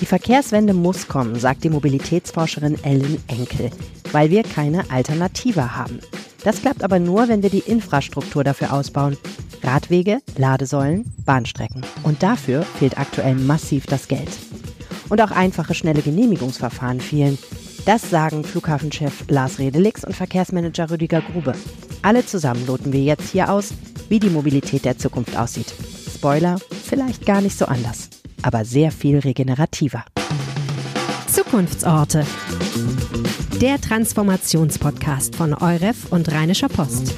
Die Verkehrswende muss kommen, sagt die Mobilitätsforscherin Ellen Enkel, weil wir keine Alternative haben. Das klappt aber nur, wenn wir die Infrastruktur dafür ausbauen. Radwege, Ladesäulen, Bahnstrecken. Und dafür fehlt aktuell massiv das Geld. Und auch einfache, schnelle Genehmigungsverfahren fehlen. Das sagen Flughafenchef Lars Redelix und Verkehrsmanager Rüdiger Grube. Alle zusammen loten wir jetzt hier aus, wie die Mobilität der Zukunft aussieht. Spoiler, vielleicht gar nicht so anders, aber sehr viel regenerativer. Zukunftsorte. Der Transformationspodcast von Euref und Rheinischer Post.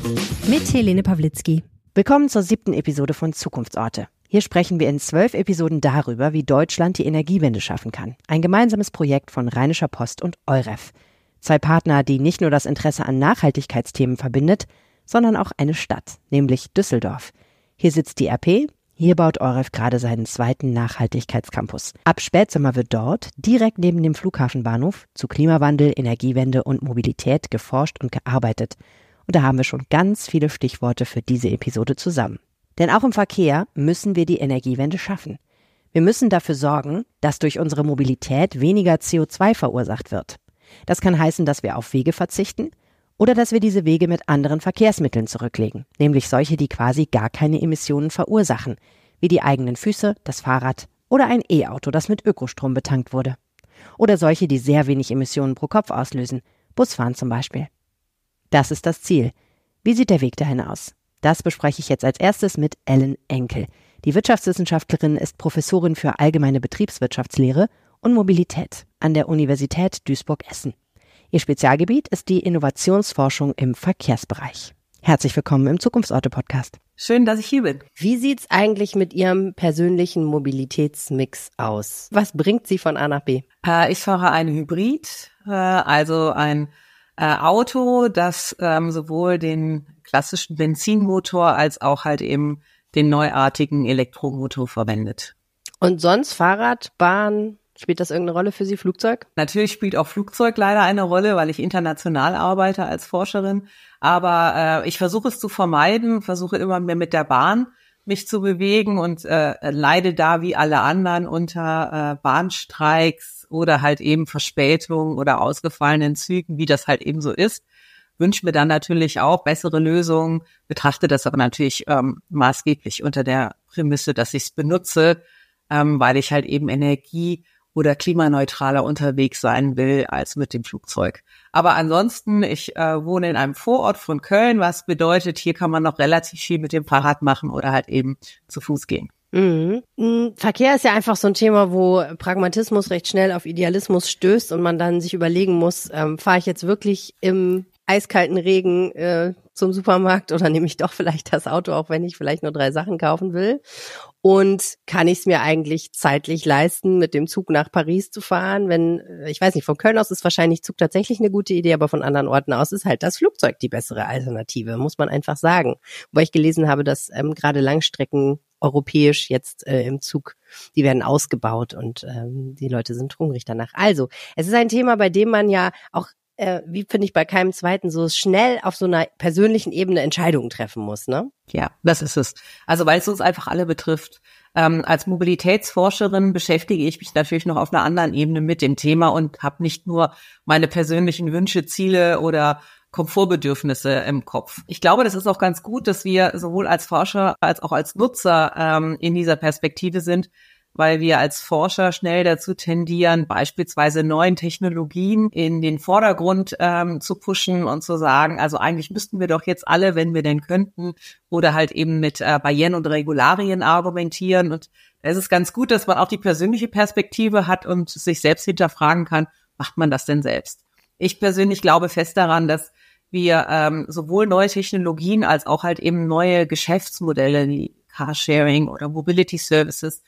Mit Helene Pawlitzki. Willkommen zur siebten Episode von Zukunftsorte. Hier sprechen wir in zwölf Episoden darüber, wie Deutschland die Energiewende schaffen kann. Ein gemeinsames Projekt von Rheinischer Post und Euref. Zwei Partner, die nicht nur das Interesse an Nachhaltigkeitsthemen verbindet, sondern auch eine Stadt, nämlich Düsseldorf. Hier sitzt die RP, hier baut Euref gerade seinen zweiten Nachhaltigkeitscampus. Ab Spätsommer wird dort, direkt neben dem Flughafenbahnhof, zu Klimawandel, Energiewende und Mobilität geforscht und gearbeitet. Und da haben wir schon ganz viele Stichworte für diese Episode zusammen. Denn auch im Verkehr müssen wir die Energiewende schaffen. Wir müssen dafür sorgen, dass durch unsere Mobilität weniger CO2 verursacht wird. Das kann heißen, dass wir auf Wege verzichten oder dass wir diese Wege mit anderen Verkehrsmitteln zurücklegen, nämlich solche, die quasi gar keine Emissionen verursachen, wie die eigenen Füße, das Fahrrad oder ein E-Auto, das mit Ökostrom betankt wurde. Oder solche, die sehr wenig Emissionen pro Kopf auslösen, Busfahren zum Beispiel. Das ist das Ziel. Wie sieht der Weg dahin aus? Das bespreche ich jetzt als erstes mit Ellen Enkel. Die Wirtschaftswissenschaftlerin ist Professorin für allgemeine Betriebswirtschaftslehre und Mobilität an der Universität Duisburg-Essen. Ihr Spezialgebiet ist die Innovationsforschung im Verkehrsbereich. Herzlich willkommen im Zukunftsorte-Podcast. Schön, dass ich hier bin. Wie sieht's eigentlich mit Ihrem persönlichen Mobilitätsmix aus? Was bringt Sie von A nach B? Äh, ich fahre ein Hybrid, äh, also ein äh, Auto, das ähm, sowohl den klassischen Benzinmotor als auch halt eben den neuartigen Elektromotor verwendet. Und sonst Fahrrad, Bahn, Spielt das irgendeine Rolle für Sie, Flugzeug? Natürlich spielt auch Flugzeug leider eine Rolle, weil ich international arbeite als Forscherin. Aber äh, ich versuche es zu vermeiden, versuche immer mehr mit der Bahn mich zu bewegen und äh, leide da wie alle anderen unter äh, Bahnstreiks oder halt eben Verspätungen oder ausgefallenen Zügen, wie das halt eben so ist. Wünsche mir dann natürlich auch bessere Lösungen, betrachte das aber natürlich ähm, maßgeblich unter der Prämisse, dass ich es benutze, ähm, weil ich halt eben Energie oder klimaneutraler unterwegs sein will als mit dem Flugzeug. Aber ansonsten, ich äh, wohne in einem Vorort von Köln, was bedeutet, hier kann man noch relativ viel mit dem Fahrrad machen oder halt eben zu Fuß gehen. Mhm. mhm. Verkehr ist ja einfach so ein Thema, wo Pragmatismus recht schnell auf Idealismus stößt und man dann sich überlegen muss, ähm, fahre ich jetzt wirklich im eiskalten Regen äh, zum Supermarkt oder nehme ich doch vielleicht das Auto, auch wenn ich vielleicht nur drei Sachen kaufen will? Und kann ich es mir eigentlich zeitlich leisten, mit dem Zug nach Paris zu fahren? Wenn, äh, ich weiß nicht, von Köln aus ist wahrscheinlich Zug tatsächlich eine gute Idee, aber von anderen Orten aus ist halt das Flugzeug die bessere Alternative, muss man einfach sagen. Wobei ich gelesen habe, dass ähm, gerade Langstrecken europäisch jetzt äh, im Zug, die werden ausgebaut und ähm, die Leute sind hungrig danach. Also, es ist ein Thema, bei dem man ja auch äh, wie finde ich bei keinem zweiten, so schnell auf so einer persönlichen Ebene Entscheidungen treffen muss, ne? Ja, das ist es. Also weil es uns einfach alle betrifft. Ähm, als Mobilitätsforscherin beschäftige ich mich natürlich noch auf einer anderen Ebene mit dem Thema und habe nicht nur meine persönlichen Wünsche, Ziele oder Komfortbedürfnisse im Kopf. Ich glaube, das ist auch ganz gut, dass wir sowohl als Forscher als auch als Nutzer ähm, in dieser Perspektive sind, weil wir als Forscher schnell dazu tendieren, beispielsweise neuen Technologien in den Vordergrund ähm, zu pushen und zu sagen, also eigentlich müssten wir doch jetzt alle, wenn wir denn könnten, oder halt eben mit äh, Barrieren und Regularien argumentieren. Und es ist ganz gut, dass man auch die persönliche Perspektive hat und sich selbst hinterfragen kann, macht man das denn selbst? Ich persönlich glaube fest daran, dass wir ähm, sowohl neue Technologien als auch halt eben neue Geschäftsmodelle wie Carsharing oder Mobility Services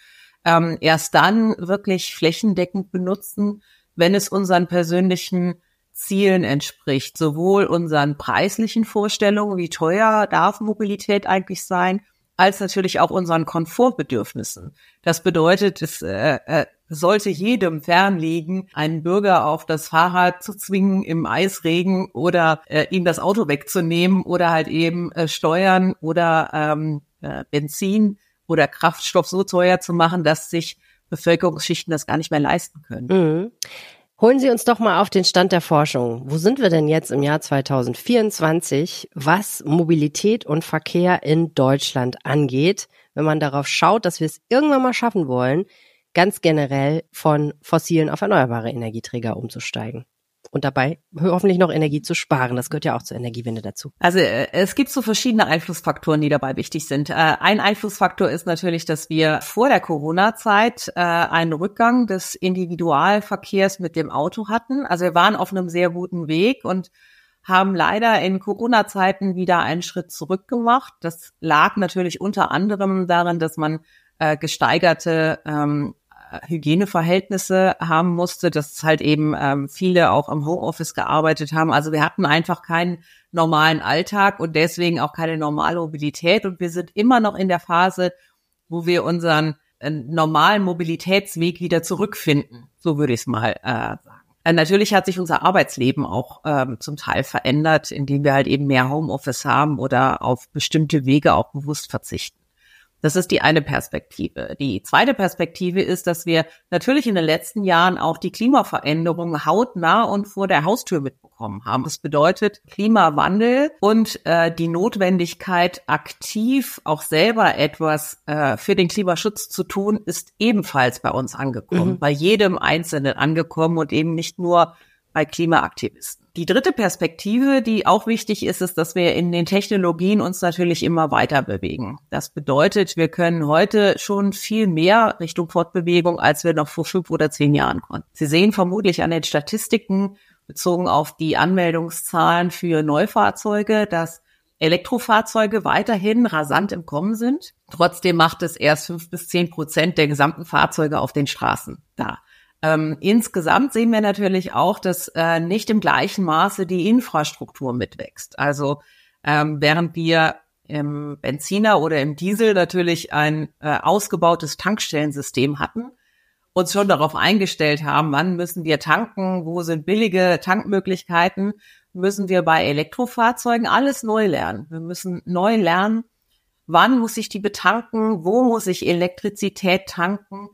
ähm, erst dann wirklich flächendeckend benutzen, wenn es unseren persönlichen Zielen entspricht, sowohl unseren preislichen Vorstellungen, wie teuer darf Mobilität eigentlich sein, als natürlich auch unseren Komfortbedürfnissen. Das bedeutet, es äh, äh, sollte jedem fernliegen, einen Bürger auf das Fahrrad zu zwingen im Eisregen oder äh, ihm das Auto wegzunehmen oder halt eben äh, Steuern oder ähm, äh, Benzin oder Kraftstoff so teuer zu machen, dass sich Bevölkerungsschichten das gar nicht mehr leisten können. Mhm. Holen Sie uns doch mal auf den Stand der Forschung. Wo sind wir denn jetzt im Jahr 2024, was Mobilität und Verkehr in Deutschland angeht, wenn man darauf schaut, dass wir es irgendwann mal schaffen wollen, ganz generell von fossilen auf erneuerbare Energieträger umzusteigen? Und dabei hoffentlich noch Energie zu sparen. Das gehört ja auch zur Energiewende dazu. Also äh, es gibt so verschiedene Einflussfaktoren, die dabei wichtig sind. Äh, ein Einflussfaktor ist natürlich, dass wir vor der Corona-Zeit äh, einen Rückgang des Individualverkehrs mit dem Auto hatten. Also wir waren auf einem sehr guten Weg und haben leider in Corona-Zeiten wieder einen Schritt zurück gemacht. Das lag natürlich unter anderem daran, dass man gesteigerte ähm, Hygieneverhältnisse haben musste, dass halt eben ähm, viele auch im Homeoffice gearbeitet haben. Also wir hatten einfach keinen normalen Alltag und deswegen auch keine normale Mobilität. Und wir sind immer noch in der Phase, wo wir unseren äh, normalen Mobilitätsweg wieder zurückfinden. So würde ich es mal äh, sagen. Äh, natürlich hat sich unser Arbeitsleben auch ähm, zum Teil verändert, indem wir halt eben mehr Homeoffice haben oder auf bestimmte Wege auch bewusst verzichten. Das ist die eine Perspektive. Die zweite Perspektive ist, dass wir natürlich in den letzten Jahren auch die Klimaveränderungen hautnah und vor der Haustür mitbekommen haben. Das bedeutet Klimawandel und äh, die Notwendigkeit, aktiv auch selber etwas äh, für den Klimaschutz zu tun, ist ebenfalls bei uns angekommen, mhm. bei jedem Einzelnen angekommen und eben nicht nur bei Klimaaktivisten. Die dritte Perspektive, die auch wichtig ist, ist, dass wir in den Technologien uns natürlich immer weiter bewegen. Das bedeutet, wir können heute schon viel mehr Richtung Fortbewegung, als wir noch vor fünf oder zehn Jahren konnten. Sie sehen vermutlich an den Statistiken bezogen auf die Anmeldungszahlen für Neufahrzeuge, dass Elektrofahrzeuge weiterhin rasant im Kommen sind. Trotzdem macht es erst fünf bis zehn Prozent der gesamten Fahrzeuge auf den Straßen da. Ähm, insgesamt sehen wir natürlich auch, dass äh, nicht im gleichen Maße die Infrastruktur mitwächst. Also ähm, während wir im Benziner oder im Diesel natürlich ein äh, ausgebautes Tankstellensystem hatten, uns schon darauf eingestellt haben, wann müssen wir tanken, wo sind billige Tankmöglichkeiten, müssen wir bei Elektrofahrzeugen alles neu lernen. Wir müssen neu lernen, wann muss ich die betanken, wo muss ich Elektrizität tanken,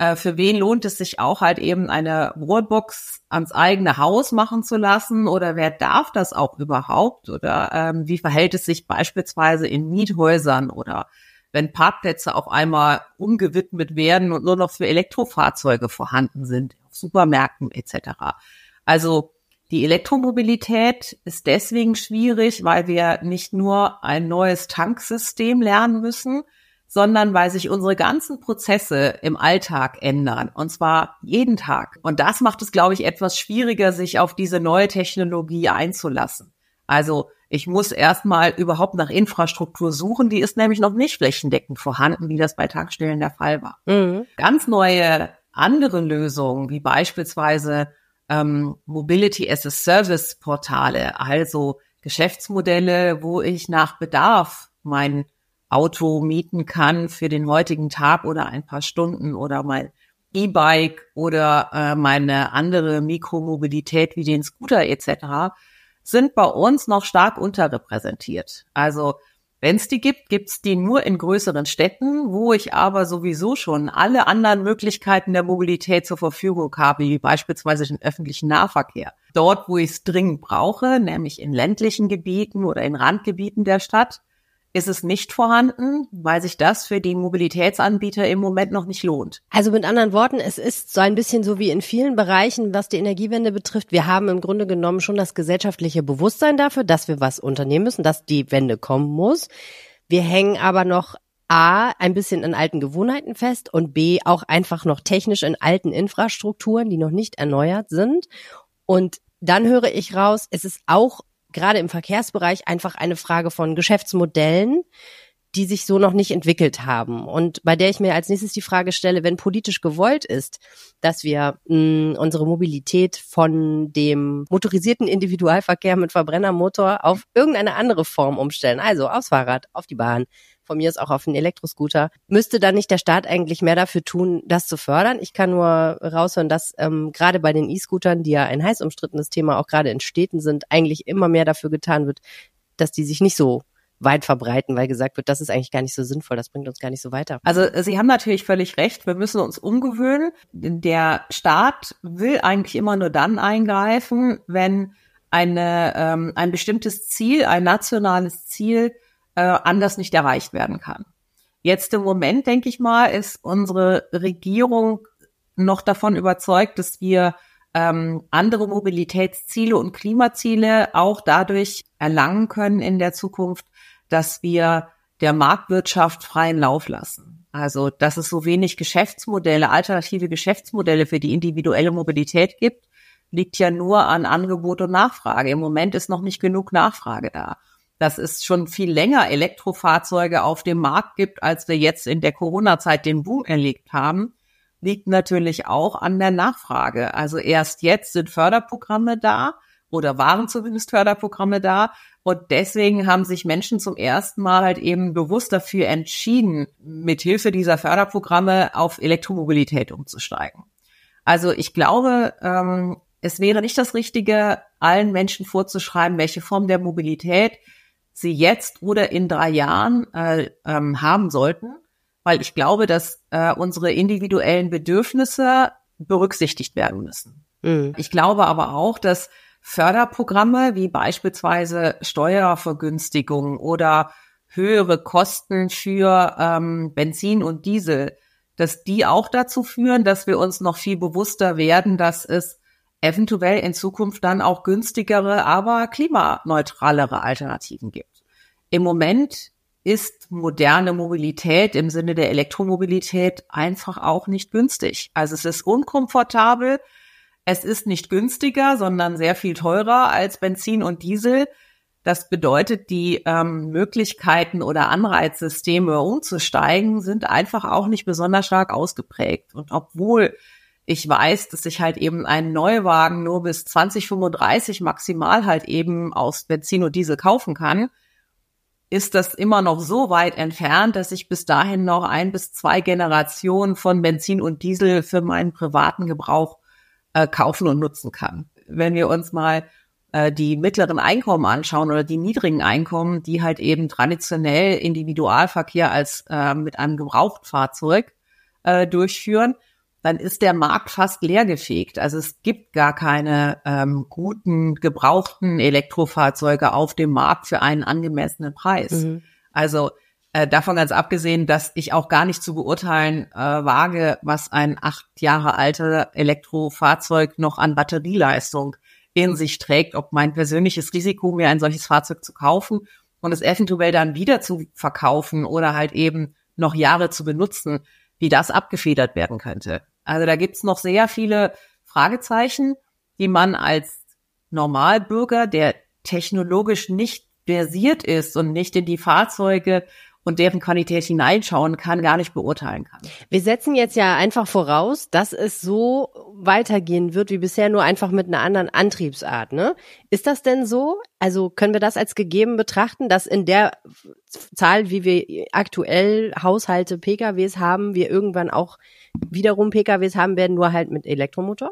äh, für wen lohnt es sich auch halt eben eine Wallbox ans eigene Haus machen zu lassen? Oder wer darf das auch überhaupt? Oder ähm, wie verhält es sich beispielsweise in Miethäusern? Oder wenn Parkplätze auf einmal umgewidmet werden und nur noch für Elektrofahrzeuge vorhanden sind, auf Supermärkten etc. Also die Elektromobilität ist deswegen schwierig, weil wir nicht nur ein neues Tanksystem lernen müssen, sondern weil sich unsere ganzen Prozesse im Alltag ändern. Und zwar jeden Tag. Und das macht es, glaube ich, etwas schwieriger, sich auf diese neue Technologie einzulassen. Also ich muss erstmal überhaupt nach Infrastruktur suchen. Die ist nämlich noch nicht flächendeckend vorhanden, wie das bei Tankstellen der Fall war. Mhm. Ganz neue andere Lösungen, wie beispielsweise ähm, Mobility as a Service Portale, also Geschäftsmodelle, wo ich nach Bedarf mein Auto mieten kann für den heutigen Tag oder ein paar Stunden oder mein E-Bike oder äh, meine andere Mikromobilität wie den Scooter etc. sind bei uns noch stark unterrepräsentiert. Also wenn es die gibt, gibt's die nur in größeren Städten, wo ich aber sowieso schon alle anderen Möglichkeiten der Mobilität zur Verfügung habe, wie beispielsweise den öffentlichen Nahverkehr. Dort, wo ich es dringend brauche, nämlich in ländlichen Gebieten oder in Randgebieten der Stadt, ist es nicht vorhanden, weil sich das für die Mobilitätsanbieter im Moment noch nicht lohnt. Also mit anderen Worten, es ist so ein bisschen so wie in vielen Bereichen, was die Energiewende betrifft. Wir haben im Grunde genommen schon das gesellschaftliche Bewusstsein dafür, dass wir was unternehmen müssen, dass die Wende kommen muss. Wir hängen aber noch A, ein bisschen in alten Gewohnheiten fest und B, auch einfach noch technisch in alten Infrastrukturen, die noch nicht erneuert sind. Und dann höre ich raus, es ist auch gerade im Verkehrsbereich einfach eine Frage von Geschäftsmodellen, die sich so noch nicht entwickelt haben. Und bei der ich mir als nächstes die Frage stelle, wenn politisch gewollt ist, dass wir mh, unsere Mobilität von dem motorisierten Individualverkehr mit Verbrennermotor auf irgendeine andere Form umstellen, also aufs Fahrrad, auf die Bahn, von mir ist auch auf einen Elektroscooter. Müsste dann nicht der Staat eigentlich mehr dafür tun, das zu fördern? Ich kann nur raushören, dass ähm, gerade bei den E-Scootern, die ja ein heiß umstrittenes Thema auch gerade in Städten sind, eigentlich immer mehr dafür getan wird, dass die sich nicht so weit verbreiten, weil gesagt wird, das ist eigentlich gar nicht so sinnvoll, das bringt uns gar nicht so weiter. Also Sie haben natürlich völlig recht, wir müssen uns umgewöhnen. Der Staat will eigentlich immer nur dann eingreifen, wenn eine, ähm, ein bestimmtes Ziel, ein nationales Ziel äh, anders nicht erreicht werden kann. Jetzt im Moment, denke ich mal, ist unsere Regierung noch davon überzeugt, dass wir ähm, andere Mobilitätsziele und Klimaziele auch dadurch erlangen können in der Zukunft, dass wir der Marktwirtschaft freien Lauf lassen. Also, dass es so wenig Geschäftsmodelle, alternative Geschäftsmodelle für die individuelle Mobilität gibt, liegt ja nur an Angebot und Nachfrage. Im Moment ist noch nicht genug Nachfrage da. Dass es schon viel länger Elektrofahrzeuge auf dem Markt gibt, als wir jetzt in der Corona-Zeit den Boom erlebt haben, liegt natürlich auch an der Nachfrage. Also erst jetzt sind Förderprogramme da oder waren zumindest Förderprogramme da. Und deswegen haben sich Menschen zum ersten Mal halt eben bewusst dafür entschieden, mithilfe dieser Förderprogramme auf Elektromobilität umzusteigen. Also ich glaube, ähm, es wäre nicht das Richtige, allen Menschen vorzuschreiben, welche Form der Mobilität sie jetzt oder in drei Jahren äh, ähm, haben sollten, weil ich glaube, dass äh, unsere individuellen Bedürfnisse berücksichtigt werden müssen. Mhm. Ich glaube aber auch, dass Förderprogramme wie beispielsweise Steuervergünstigung oder höhere Kosten für ähm, Benzin und Diesel, dass die auch dazu führen, dass wir uns noch viel bewusster werden, dass es eventuell in Zukunft dann auch günstigere, aber klimaneutralere Alternativen gibt. Im Moment ist moderne Mobilität im Sinne der Elektromobilität einfach auch nicht günstig. Also es ist unkomfortabel, es ist nicht günstiger, sondern sehr viel teurer als Benzin und Diesel. Das bedeutet, die ähm, Möglichkeiten oder Anreizsysteme umzusteigen sind einfach auch nicht besonders stark ausgeprägt. Und obwohl ich weiß, dass ich halt eben einen Neuwagen nur bis 2035 maximal halt eben aus Benzin und Diesel kaufen kann, ist das immer noch so weit entfernt, dass ich bis dahin noch ein bis zwei Generationen von Benzin und Diesel für meinen privaten Gebrauch äh, kaufen und nutzen kann. Wenn wir uns mal äh, die mittleren Einkommen anschauen oder die niedrigen Einkommen, die halt eben traditionell Individualverkehr als äh, mit einem Gebrauchtfahrzeug äh, durchführen, dann ist der Markt fast leergefegt. Also es gibt gar keine ähm, guten, gebrauchten Elektrofahrzeuge auf dem Markt für einen angemessenen Preis. Mhm. Also äh, davon ganz abgesehen, dass ich auch gar nicht zu beurteilen äh, wage, was ein acht Jahre alter Elektrofahrzeug noch an Batterieleistung in sich trägt, ob mein persönliches Risiko, mir ein solches Fahrzeug zu kaufen und es eventuell dann wieder zu verkaufen oder halt eben noch Jahre zu benutzen, wie das abgefedert werden könnte. Also da gibt's noch sehr viele Fragezeichen, die man als Normalbürger, der technologisch nicht versiert ist und nicht in die Fahrzeuge und deren Qualität hineinschauen kann, gar nicht beurteilen kann. Wir setzen jetzt ja einfach voraus, dass es so weitergehen wird wie bisher, nur einfach mit einer anderen Antriebsart. Ne? Ist das denn so? Also können wir das als gegeben betrachten, dass in der Zahl, wie wir aktuell Haushalte PKWs haben, wir irgendwann auch wiederum PKWs haben werden, nur halt mit Elektromotor?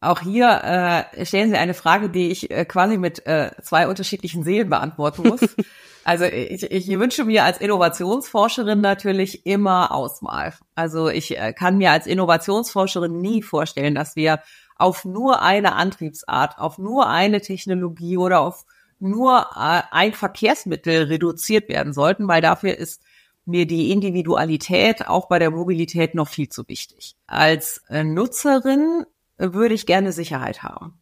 Auch hier äh, stellen Sie eine Frage, die ich äh, quasi mit äh, zwei unterschiedlichen Seelen beantworten muss. also ich, ich wünsche mir als Innovationsforscherin natürlich immer Auswahl. Also ich äh, kann mir als Innovationsforscherin nie vorstellen, dass wir auf nur eine Antriebsart, auf nur eine Technologie oder auf nur äh, ein Verkehrsmittel reduziert werden sollten, weil dafür ist mir die Individualität auch bei der Mobilität noch viel zu wichtig. Als äh, Nutzerin würde ich gerne Sicherheit haben.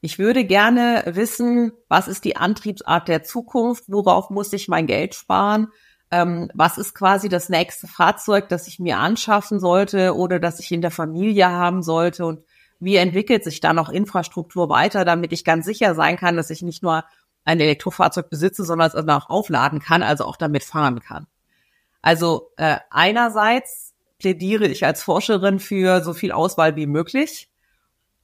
Ich würde gerne wissen, was ist die Antriebsart der Zukunft, worauf muss ich mein Geld sparen, ähm, was ist quasi das nächste Fahrzeug, das ich mir anschaffen sollte oder das ich in der Familie haben sollte und wie entwickelt sich da noch Infrastruktur weiter, damit ich ganz sicher sein kann, dass ich nicht nur ein Elektrofahrzeug besitze, sondern es auch aufladen kann, also auch damit fahren kann. Also äh, einerseits plädiere ich als Forscherin für so viel Auswahl wie möglich.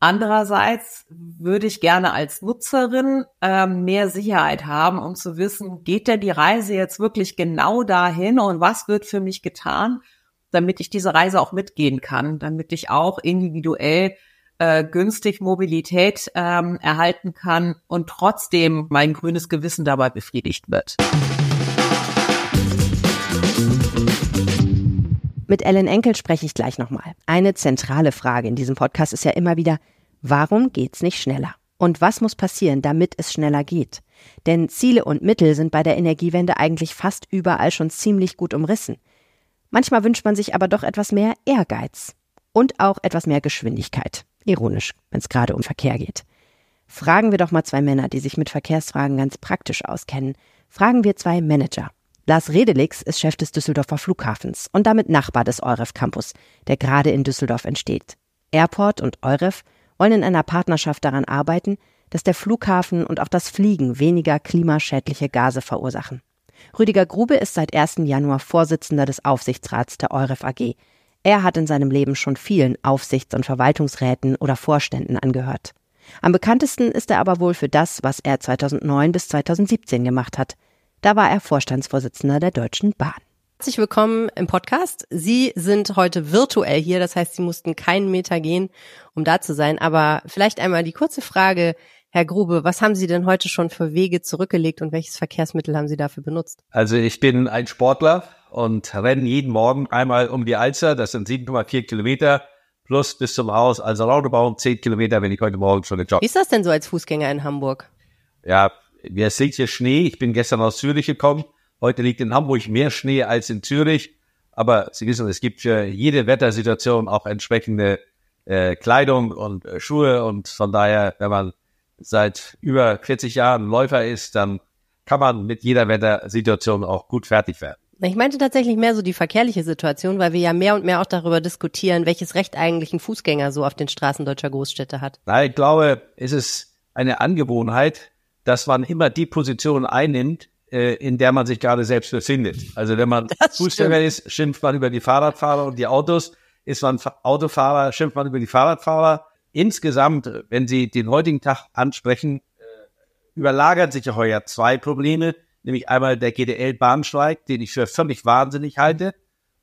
Andererseits würde ich gerne als Nutzerin äh, mehr Sicherheit haben, um zu wissen, geht denn die Reise jetzt wirklich genau dahin und was wird für mich getan, damit ich diese Reise auch mitgehen kann, damit ich auch individuell äh, günstig Mobilität ähm, erhalten kann und trotzdem mein grünes Gewissen dabei befriedigt wird. Mit Ellen Enkel spreche ich gleich nochmal. Eine zentrale Frage in diesem Podcast ist ja immer wieder, warum geht's nicht schneller? Und was muss passieren, damit es schneller geht? Denn Ziele und Mittel sind bei der Energiewende eigentlich fast überall schon ziemlich gut umrissen. Manchmal wünscht man sich aber doch etwas mehr Ehrgeiz und auch etwas mehr Geschwindigkeit. Ironisch, wenn es gerade um Verkehr geht. Fragen wir doch mal zwei Männer, die sich mit Verkehrsfragen ganz praktisch auskennen. Fragen wir zwei Manager. Lars Redelix ist Chef des Düsseldorfer Flughafens und damit Nachbar des Euref Campus, der gerade in Düsseldorf entsteht. Airport und Euref wollen in einer Partnerschaft daran arbeiten, dass der Flughafen und auch das Fliegen weniger klimaschädliche Gase verursachen. Rüdiger Grube ist seit 1. Januar Vorsitzender des Aufsichtsrats der Euref AG. Er hat in seinem Leben schon vielen Aufsichts- und Verwaltungsräten oder Vorständen angehört. Am bekanntesten ist er aber wohl für das, was er 2009 bis 2017 gemacht hat. Da war er Vorstandsvorsitzender der Deutschen Bahn. Herzlich willkommen im Podcast. Sie sind heute virtuell hier, das heißt, Sie mussten keinen Meter gehen, um da zu sein. Aber vielleicht einmal die kurze Frage, Herr Grube, was haben Sie denn heute schon für Wege zurückgelegt und welches Verkehrsmittel haben Sie dafür benutzt? Also ich bin ein Sportler und renne jeden Morgen einmal um die Alster, das sind 7,4 Kilometer plus bis zum Haus, also roundabout 10 Kilometer, wenn ich heute Morgen schon joggen. Wie ist das denn so als Fußgänger in Hamburg? Ja, wir sind hier Schnee. Ich bin gestern aus Zürich gekommen. Heute liegt in Hamburg mehr Schnee als in Zürich. Aber Sie wissen, es gibt für jede Wettersituation auch entsprechende äh, Kleidung und äh, Schuhe. Und von daher, wenn man seit über 40 Jahren Läufer ist, dann kann man mit jeder Wettersituation auch gut fertig werden. Ich meinte tatsächlich mehr so die verkehrliche Situation, weil wir ja mehr und mehr auch darüber diskutieren, welches Recht eigentlich ein Fußgänger so auf den Straßen deutscher Großstädte hat. Na, ich glaube, es ist eine Angewohnheit, dass man immer die Position einnimmt, äh, in der man sich gerade selbst befindet. Also wenn man Fußgänger ist, schimpft man über die Fahrradfahrer und die Autos. Ist man Autofahrer, schimpft man über die Fahrradfahrer. Insgesamt, wenn Sie den heutigen Tag ansprechen, äh, überlagern sich ja heuer zwei Probleme, nämlich einmal der GDL-Bahnstreik, den ich für völlig wahnsinnig halte,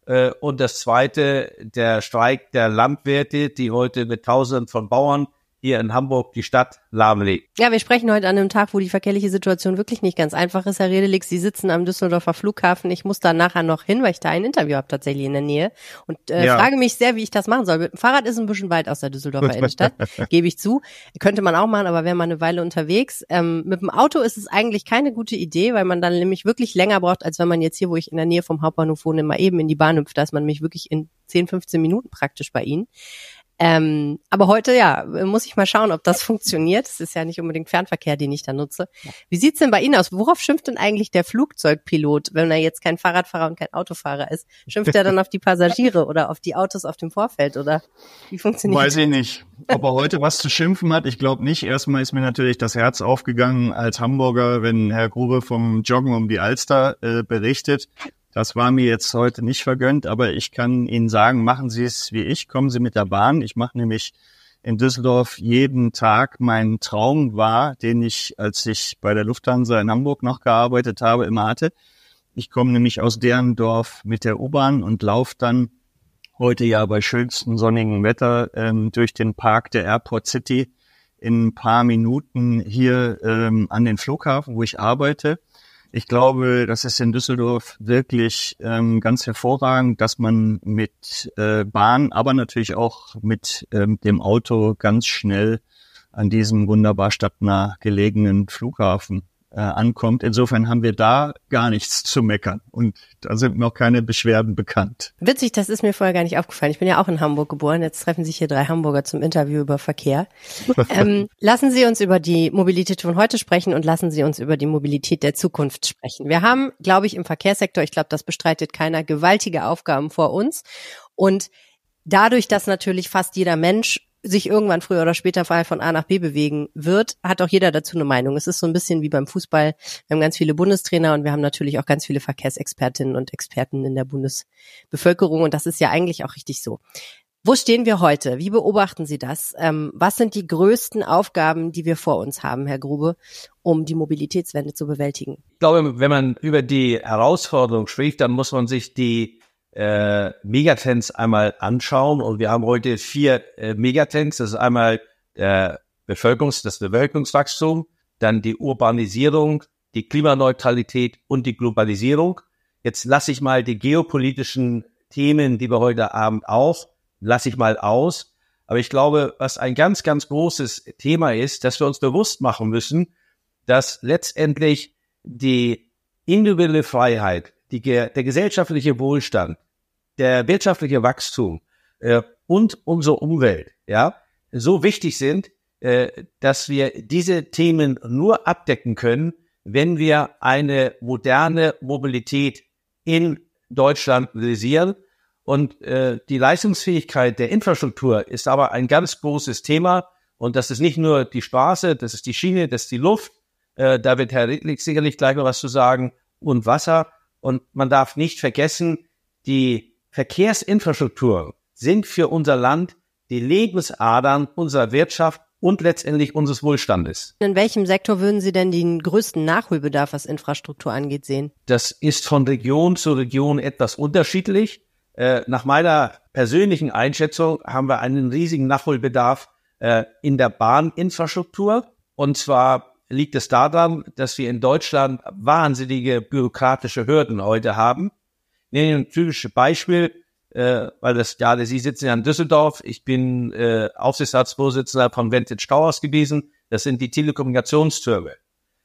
äh, und das zweite, der Streik der Landwirte, die heute mit Tausenden von Bauern hier in Hamburg die Stadt lahmlegt. Ja, wir sprechen heute an einem Tag, wo die verkehrliche Situation wirklich nicht ganz einfach ist. Herr Redelix, Sie sitzen am Düsseldorfer Flughafen. Ich muss da nachher noch hin, weil ich da ein Interview habe tatsächlich in der Nähe und äh, ja. frage mich sehr, wie ich das machen soll. Mit dem Fahrrad ist ein bisschen weit aus der Düsseldorfer Innenstadt, gebe ich zu. Könnte man auch machen, aber wäre mal eine Weile unterwegs. Ähm, mit dem Auto ist es eigentlich keine gute Idee, weil man dann nämlich wirklich länger braucht, als wenn man jetzt hier, wo ich in der Nähe vom Hauptbahnhof wohne, mal eben in die Bahn hüpft. Da ist man nämlich wirklich in 10, 15 Minuten praktisch bei Ihnen. Ähm, aber heute, ja, muss ich mal schauen, ob das funktioniert. Es ist ja nicht unbedingt Fernverkehr, den ich da nutze. Wie sieht's denn bei Ihnen aus? Worauf schimpft denn eigentlich der Flugzeugpilot, wenn er jetzt kein Fahrradfahrer und kein Autofahrer ist? Schimpft er dann auf die Passagiere oder auf die Autos auf dem Vorfeld oder wie funktioniert Weiß das? ich nicht. Ob er heute was zu schimpfen hat, ich glaube nicht. Erstmal ist mir natürlich das Herz aufgegangen als Hamburger, wenn Herr Grube vom Joggen um die Alster äh, berichtet. Das war mir jetzt heute nicht vergönnt, aber ich kann Ihnen sagen, machen Sie es wie ich, kommen Sie mit der Bahn. Ich mache nämlich in Düsseldorf jeden Tag meinen Traum wahr, den ich, als ich bei der Lufthansa in Hamburg noch gearbeitet habe, immer hatte. Ich komme nämlich aus deren Dorf mit der U-Bahn und laufe dann heute ja bei schönstem sonnigen Wetter ähm, durch den Park der Airport City in ein paar Minuten hier ähm, an den Flughafen, wo ich arbeite. Ich glaube, das ist in Düsseldorf wirklich ähm, ganz hervorragend, dass man mit äh, Bahn, aber natürlich auch mit ähm, dem Auto ganz schnell an diesem wunderbar stadtnah gelegenen Flughafen äh, ankommt. Insofern haben wir da gar nichts zu meckern und da sind noch keine Beschwerden bekannt. Witzig, das ist mir vorher gar nicht aufgefallen. Ich bin ja auch in Hamburg geboren. Jetzt treffen sich hier drei Hamburger zum Interview über Verkehr. ähm, lassen Sie uns über die Mobilität von heute sprechen und lassen Sie uns über die Mobilität der Zukunft sprechen. Wir haben, glaube ich, im Verkehrssektor, ich glaube, das bestreitet keiner, gewaltige Aufgaben vor uns und Dadurch, dass natürlich fast jeder Mensch sich irgendwann früher oder später von A nach B bewegen wird, hat auch jeder dazu eine Meinung. Es ist so ein bisschen wie beim Fußball. Wir haben ganz viele Bundestrainer und wir haben natürlich auch ganz viele Verkehrsexpertinnen und Experten in der Bundesbevölkerung und das ist ja eigentlich auch richtig so. Wo stehen wir heute? Wie beobachten Sie das? Ähm, was sind die größten Aufgaben, die wir vor uns haben, Herr Grube, um die Mobilitätswende zu bewältigen? Ich glaube, wenn man über die Herausforderung spricht, dann muss man sich die äh, Megatrends einmal anschauen. Und wir haben heute vier äh, Megatrends. Das ist einmal der Bevölkerungs-, das Bevölkerungswachstum, dann die Urbanisierung, die Klimaneutralität und die Globalisierung. Jetzt lasse ich mal die geopolitischen Themen, die wir heute Abend auch, lasse ich mal aus. Aber ich glaube, was ein ganz, ganz großes Thema ist, dass wir uns bewusst machen müssen, dass letztendlich die individuelle Freiheit, die, der gesellschaftliche Wohlstand, der wirtschaftliche Wachstum äh, und unsere Umwelt, ja, so wichtig sind, äh, dass wir diese Themen nur abdecken können, wenn wir eine moderne Mobilität in Deutschland realisieren. Und äh, die Leistungsfähigkeit der Infrastruktur ist aber ein ganz großes Thema. Und das ist nicht nur die Straße, das ist die Schiene, das ist die Luft. Äh, da wird Herr Rittlich sicherlich gleich noch was zu sagen. Und Wasser. Und man darf nicht vergessen, die Verkehrsinfrastruktur sind für unser Land die Lebensadern unserer Wirtschaft und letztendlich unseres Wohlstandes. In welchem Sektor würden Sie denn den größten Nachholbedarf, was Infrastruktur angeht, sehen? Das ist von Region zu Region etwas unterschiedlich. Äh, nach meiner persönlichen Einschätzung haben wir einen riesigen Nachholbedarf äh, in der Bahninfrastruktur. Und zwar liegt es daran, dass wir in Deutschland wahnsinnige bürokratische Hürden heute haben. Nehmen ein typisches Beispiel äh, weil das ja, Sie sitzen ja in Düsseldorf. Ich bin äh, Aufsichtsratsvorsitzender von Vantage Towers gewesen. Das sind die Telekommunikationstürme.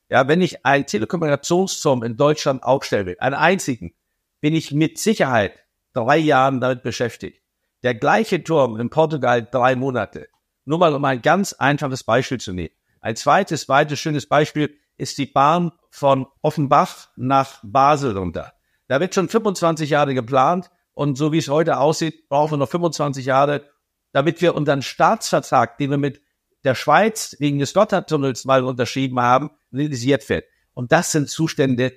Ja, wenn ich einen Telekommunikationsturm in Deutschland aufstelle, einen einzigen, bin ich mit Sicherheit drei Jahren damit beschäftigt. Der gleiche Turm in Portugal drei Monate. Nur mal um ein ganz einfaches Beispiel zu nehmen. Ein zweites, weiteres schönes Beispiel ist die Bahn von Offenbach nach Basel runter. Da wird schon 25 Jahre geplant. Und so wie es heute aussieht, brauchen wir noch 25 Jahre, damit wir unseren Staatsvertrag, den wir mit der Schweiz wegen des Gotthardtunnels mal unterschrieben haben, realisiert wird. Und das sind Zustände,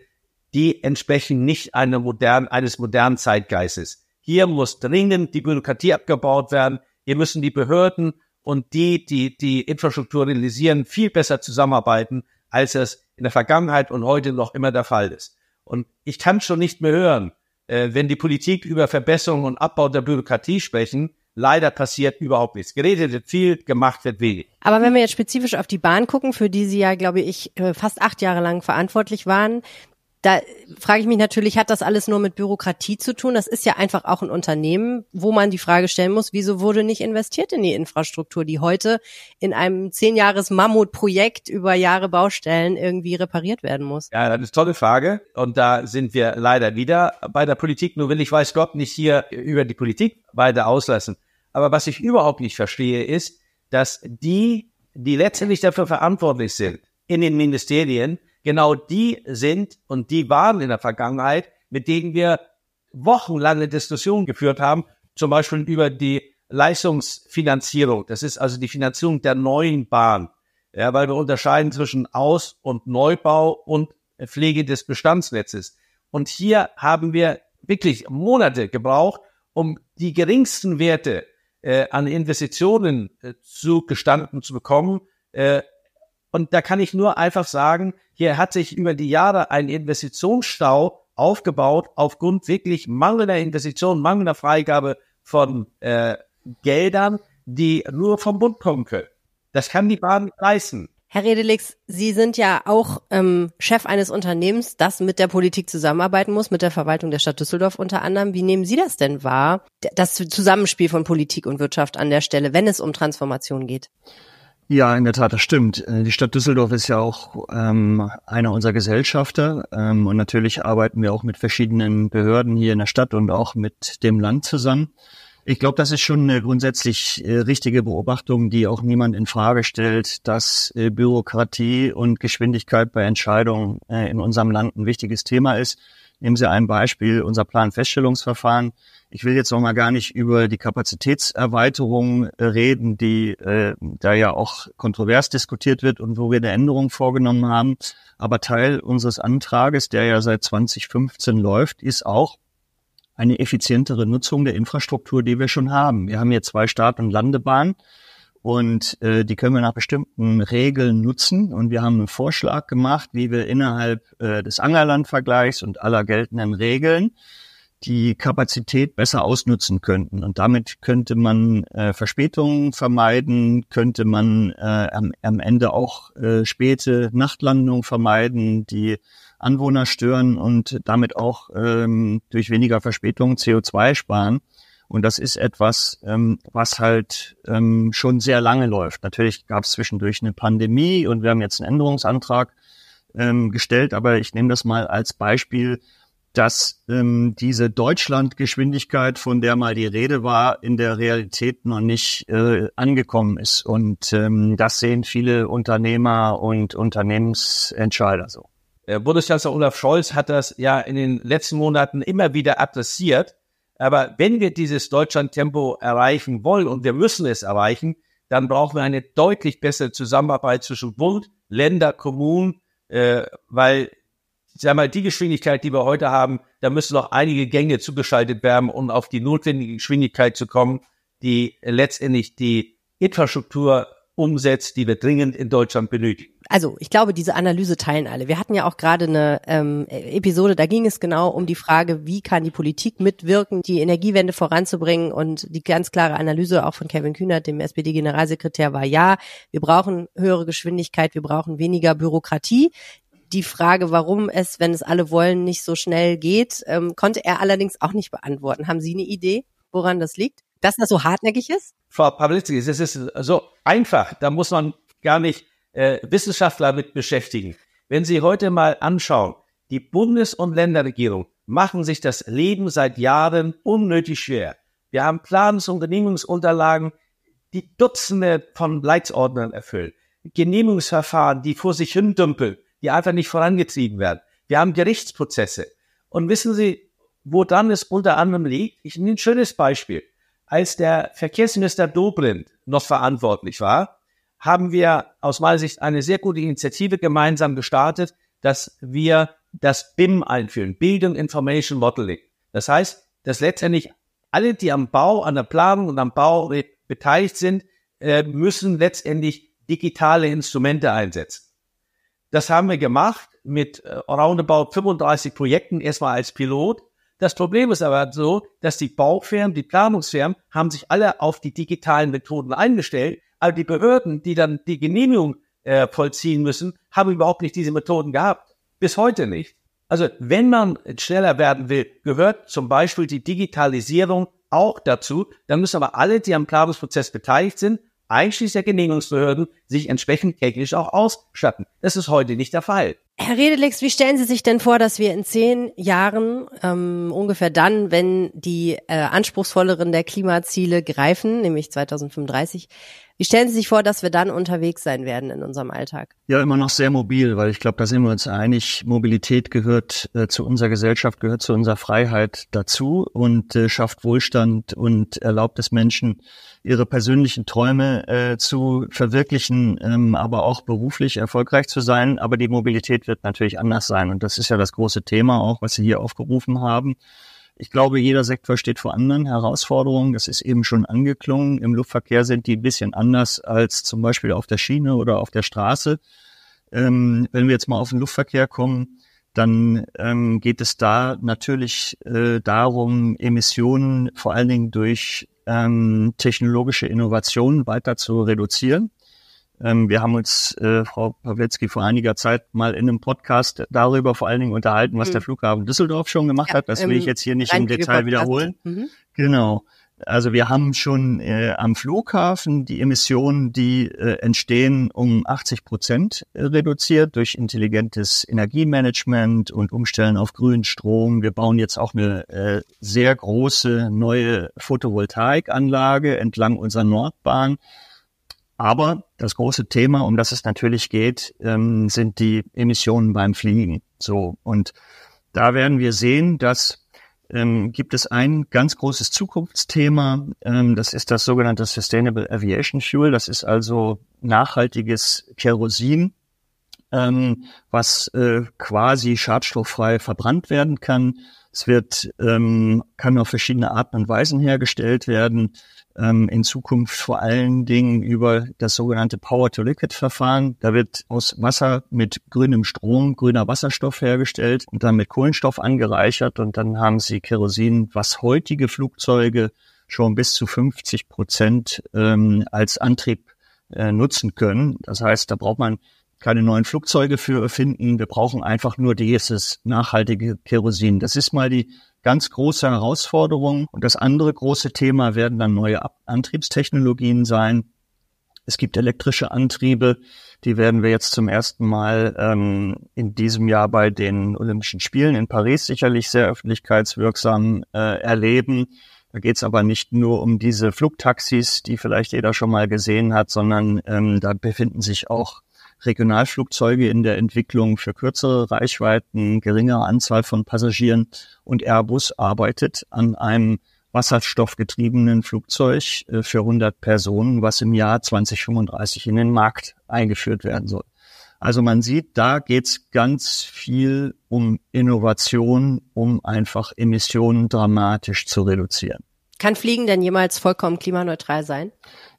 die entsprechen nicht einer modernen, eines modernen Zeitgeistes. Hier muss dringend die Bürokratie abgebaut werden. Hier müssen die Behörden und die, die die Infrastruktur realisieren, viel besser zusammenarbeiten, als es in der Vergangenheit und heute noch immer der Fall ist. Und ich kann schon nicht mehr hören, äh, wenn die Politik über Verbesserung und Abbau der Bürokratie sprechen, leider passiert überhaupt nichts. Geredet wird viel, gemacht wird wenig. Aber wenn wir jetzt spezifisch auf die Bahn gucken, für die Sie ja, glaube ich, äh, fast acht Jahre lang verantwortlich waren, da frage ich mich natürlich, hat das alles nur mit Bürokratie zu tun? Das ist ja einfach auch ein Unternehmen, wo man die Frage stellen muss, wieso wurde nicht investiert in die Infrastruktur, die heute in einem zehn Jahres Mammutprojekt über Jahre Baustellen irgendwie repariert werden muss? Ja, das ist eine tolle Frage. Und da sind wir leider wieder bei der Politik. Nur will ich, weiß Gott, nicht hier über die Politik weiter auslassen. Aber was ich überhaupt nicht verstehe, ist, dass die, die letztendlich dafür verantwortlich sind, in den Ministerien, genau die sind und die waren in der Vergangenheit, mit denen wir wochenlange Diskussionen geführt haben, zum Beispiel über die Leistungsfinanzierung. Das ist also die Finanzierung der neuen Bahn. Ja, weil wir unterscheiden zwischen Aus- und Neubau und Pflege des Bestandsnetzes. Und hier haben wir wirklich Monate gebraucht, um die geringsten Werte äh, an Investitionen äh, zugestanden zu bekommen, äh, und da kann ich nur einfach sagen, hier hat sich über die Jahre ein Investitionsstau aufgebaut aufgrund wirklich mangelnder Investitionen, mangelnder Freigabe von äh, Geldern, die nur vom Bund kommen können. Das kann die Bahn nicht leisten. Herr Redelix, Sie sind ja auch ähm, Chef eines Unternehmens, das mit der Politik zusammenarbeiten muss, mit der Verwaltung der Stadt Düsseldorf unter anderem. Wie nehmen Sie das denn wahr, das Zusammenspiel von Politik und Wirtschaft an der Stelle, wenn es um Transformation geht? Ja, in der Tat, das stimmt. Äh, die Stadt Düsseldorf ist ja auch ähm, einer unserer Gesellschafter ähm, und natürlich arbeiten wir auch mit verschiedenen Behörden hier in der Stadt und auch mit dem Land zusammen. Ich glaube, das ist schon eine grundsätzlich äh, richtige Beobachtung, die auch niemand in Frage stellt, dass äh, Bürokratie und Geschwindigkeit bei Entscheidungen äh, in unserem Land ein wichtiges Thema ist. Nehmen Sie ein Beispiel, unser Planfeststellungsverfahren. Ich will jetzt noch mal gar nicht über die Kapazitätserweiterung äh, reden, die äh, da ja auch kontrovers diskutiert wird und wo wir eine Änderung vorgenommen haben. Aber Teil unseres Antrages, der ja seit 2015 läuft, ist auch eine effizientere Nutzung der Infrastruktur, die wir schon haben. Wir haben hier zwei Start- und Landebahnen und äh, die können wir nach bestimmten Regeln nutzen. Und wir haben einen Vorschlag gemacht, wie wir innerhalb äh, des Angerlandvergleichs und aller geltenden Regeln die Kapazität besser ausnutzen könnten. Und damit könnte man äh, Verspätungen vermeiden, könnte man äh, am, am Ende auch äh, späte Nachtlandungen vermeiden, die Anwohner stören und damit auch ähm, durch weniger Verspätung CO2 sparen. Und das ist etwas, ähm, was halt ähm, schon sehr lange läuft. Natürlich gab es zwischendurch eine Pandemie und wir haben jetzt einen Änderungsantrag ähm, gestellt, aber ich nehme das mal als Beispiel, dass ähm, diese Deutschlandgeschwindigkeit, von der mal die Rede war, in der Realität noch nicht äh, angekommen ist. Und ähm, das sehen viele Unternehmer und Unternehmensentscheider so. Bundeskanzler Olaf Scholz hat das ja in den letzten Monaten immer wieder adressiert aber wenn wir dieses Deutschland-Tempo erreichen wollen und wir müssen es erreichen, dann brauchen wir eine deutlich bessere Zusammenarbeit zwischen Bund, Länder, Kommunen, äh, weil sag mal, die Geschwindigkeit, die wir heute haben, da müssen noch einige Gänge zugeschaltet werden, um auf die notwendige Geschwindigkeit zu kommen, die letztendlich die Infrastruktur umsetzt, die wir dringend in Deutschland benötigen. Also ich glaube, diese Analyse teilen alle. Wir hatten ja auch gerade eine ähm, Episode, da ging es genau um die Frage, wie kann die Politik mitwirken, die Energiewende voranzubringen. Und die ganz klare Analyse auch von Kevin Kühnert, dem SPD-Generalsekretär, war ja, wir brauchen höhere Geschwindigkeit, wir brauchen weniger Bürokratie die Frage, warum es, wenn es alle wollen, nicht so schnell geht, ähm, konnte er allerdings auch nicht beantworten. Haben Sie eine Idee, woran das liegt? Dass das so hartnäckig ist? Frau Pawlitzki, es ist so einfach. Da muss man gar nicht äh, Wissenschaftler mit beschäftigen. Wenn Sie heute mal anschauen, die Bundes- und Länderregierung machen sich das Leben seit Jahren unnötig schwer. Wir haben Planungs- und Genehmigungsunterlagen, die Dutzende von Leitsordnern erfüllen. Genehmigungsverfahren, die vor sich hin dümpeln, die einfach nicht vorangetrieben werden. Wir haben Gerichtsprozesse. Und wissen Sie, wo dann es unter anderem liegt? Ich nehme ein schönes Beispiel als der Verkehrsminister Dobrindt noch verantwortlich war, haben wir aus meiner Sicht eine sehr gute Initiative gemeinsam gestartet, dass wir das BIM einführen, Building Information Modeling. Das heißt, dass letztendlich alle, die am Bau, an der Planung und am Bau beteiligt sind, äh, müssen letztendlich digitale Instrumente einsetzen. Das haben wir gemacht mit äh, roundabout 35 Projekten, erstmal als Pilot. Das Problem ist aber so, dass die Baufirmen, die Planungsfirmen haben sich alle auf die digitalen Methoden eingestellt, aber die Behörden, die dann die Genehmigung äh, vollziehen müssen, haben überhaupt nicht diese Methoden gehabt. Bis heute nicht. Also wenn man schneller werden will, gehört zum Beispiel die Digitalisierung auch dazu. Dann müssen aber alle, die am Planungsprozess beteiligt sind, einschließlich der Genehmigungsbehörden, sich entsprechend technisch auch ausstatten. Das ist heute nicht der Fall. Herr Redelix, wie stellen Sie sich denn vor, dass wir in zehn Jahren, ähm, ungefähr dann, wenn die äh, anspruchsvolleren der Klimaziele greifen, nämlich 2035, wie stellen Sie sich vor, dass wir dann unterwegs sein werden in unserem Alltag? Ja, immer noch sehr mobil, weil ich glaube, da sind wir uns einig. Mobilität gehört äh, zu unserer Gesellschaft, gehört zu unserer Freiheit dazu und äh, schafft Wohlstand und erlaubt es Menschen, ihre persönlichen Träume äh, zu verwirklichen, ähm, aber auch beruflich erfolgreich zu sein. Aber die Mobilität wird natürlich anders sein. Und das ist ja das große Thema auch, was Sie hier aufgerufen haben. Ich glaube, jeder Sektor steht vor anderen Herausforderungen. Das ist eben schon angeklungen. Im Luftverkehr sind die ein bisschen anders als zum Beispiel auf der Schiene oder auf der Straße. Ähm, wenn wir jetzt mal auf den Luftverkehr kommen, dann ähm, geht es da natürlich äh, darum, Emissionen vor allen Dingen durch ähm, technologische Innovationen weiter zu reduzieren. Ähm, wir haben uns, äh, Frau Pawletzki, vor einiger Zeit mal in einem Podcast darüber vor allen Dingen unterhalten, was mhm. der Flughafen Düsseldorf schon gemacht ja, hat. Das will ich jetzt hier nicht im Detail wiederholen. Mhm. Genau. Also wir haben schon äh, am Flughafen die Emissionen, die äh, entstehen, um 80 Prozent reduziert durch intelligentes Energiemanagement und Umstellen auf grünen Strom. Wir bauen jetzt auch eine äh, sehr große neue Photovoltaikanlage entlang unserer Nordbahn aber das große Thema, um das es natürlich geht, ähm, sind die Emissionen beim Fliegen. So und da werden wir sehen, dass ähm, gibt es ein ganz großes Zukunftsthema. Ähm, das ist das sogenannte Sustainable Aviation Fuel. Das ist also nachhaltiges Kerosin, ähm, was äh, quasi schadstofffrei verbrannt werden kann. Es wird, ähm, kann auf verschiedene Arten und Weisen hergestellt werden ähm, in Zukunft vor allen Dingen über das sogenannte Power-to-Liquid-Verfahren. Da wird aus Wasser mit grünem Strom grüner Wasserstoff hergestellt und dann mit Kohlenstoff angereichert und dann haben sie Kerosin, was heutige Flugzeuge schon bis zu 50 Prozent ähm, als Antrieb äh, nutzen können. Das heißt, da braucht man keine neuen Flugzeuge für erfinden. Wir brauchen einfach nur dieses nachhaltige Kerosin. Das ist mal die ganz große Herausforderung. Und das andere große Thema werden dann neue Antriebstechnologien sein. Es gibt elektrische Antriebe, die werden wir jetzt zum ersten Mal ähm, in diesem Jahr bei den Olympischen Spielen in Paris sicherlich sehr öffentlichkeitswirksam äh, erleben. Da geht es aber nicht nur um diese Flugtaxis, die vielleicht jeder schon mal gesehen hat, sondern ähm, da befinden sich auch Regionalflugzeuge in der Entwicklung für kürzere Reichweiten, geringere Anzahl von Passagieren und Airbus arbeitet an einem wasserstoffgetriebenen Flugzeug äh, für 100 Personen, was im Jahr 2035 in den Markt eingeführt werden soll. Also man sieht, da geht's ganz viel um Innovation, um einfach Emissionen dramatisch zu reduzieren. Kann Fliegen denn jemals vollkommen klimaneutral sein?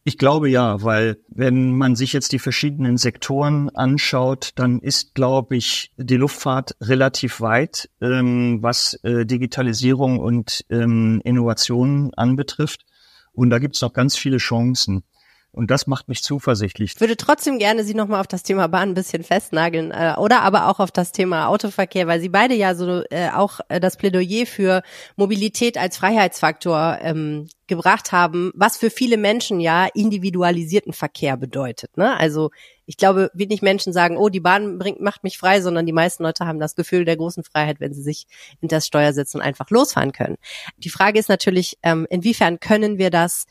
Ich glaube ja, weil wenn man sich jetzt die verschiedenen Sektoren anschaut, dann ist, glaube ich, die Luftfahrt relativ weit, ähm, was äh, Digitalisierung und ähm, Innovation anbetrifft. Und da gibt es noch ganz viele Chancen. Und das macht mich zuversichtlich. Ich würde trotzdem gerne Sie nochmal auf das Thema Bahn ein bisschen festnageln äh, oder aber auch auf das Thema Autoverkehr, weil Sie beide ja so äh, auch äh, das Plädoyer für Mobilität als Freiheitsfaktor ähm, gebracht haben, was für viele Menschen ja individualisierten Verkehr bedeutet. Ne? Also ich glaube, wenig Menschen sagen, oh, die Bahn bringt, macht mich frei, sondern die meisten Leute haben das Gefühl der großen Freiheit, wenn sie sich in das Steuer setzen und einfach losfahren können. Die Frage ist natürlich, ähm, inwiefern können wir das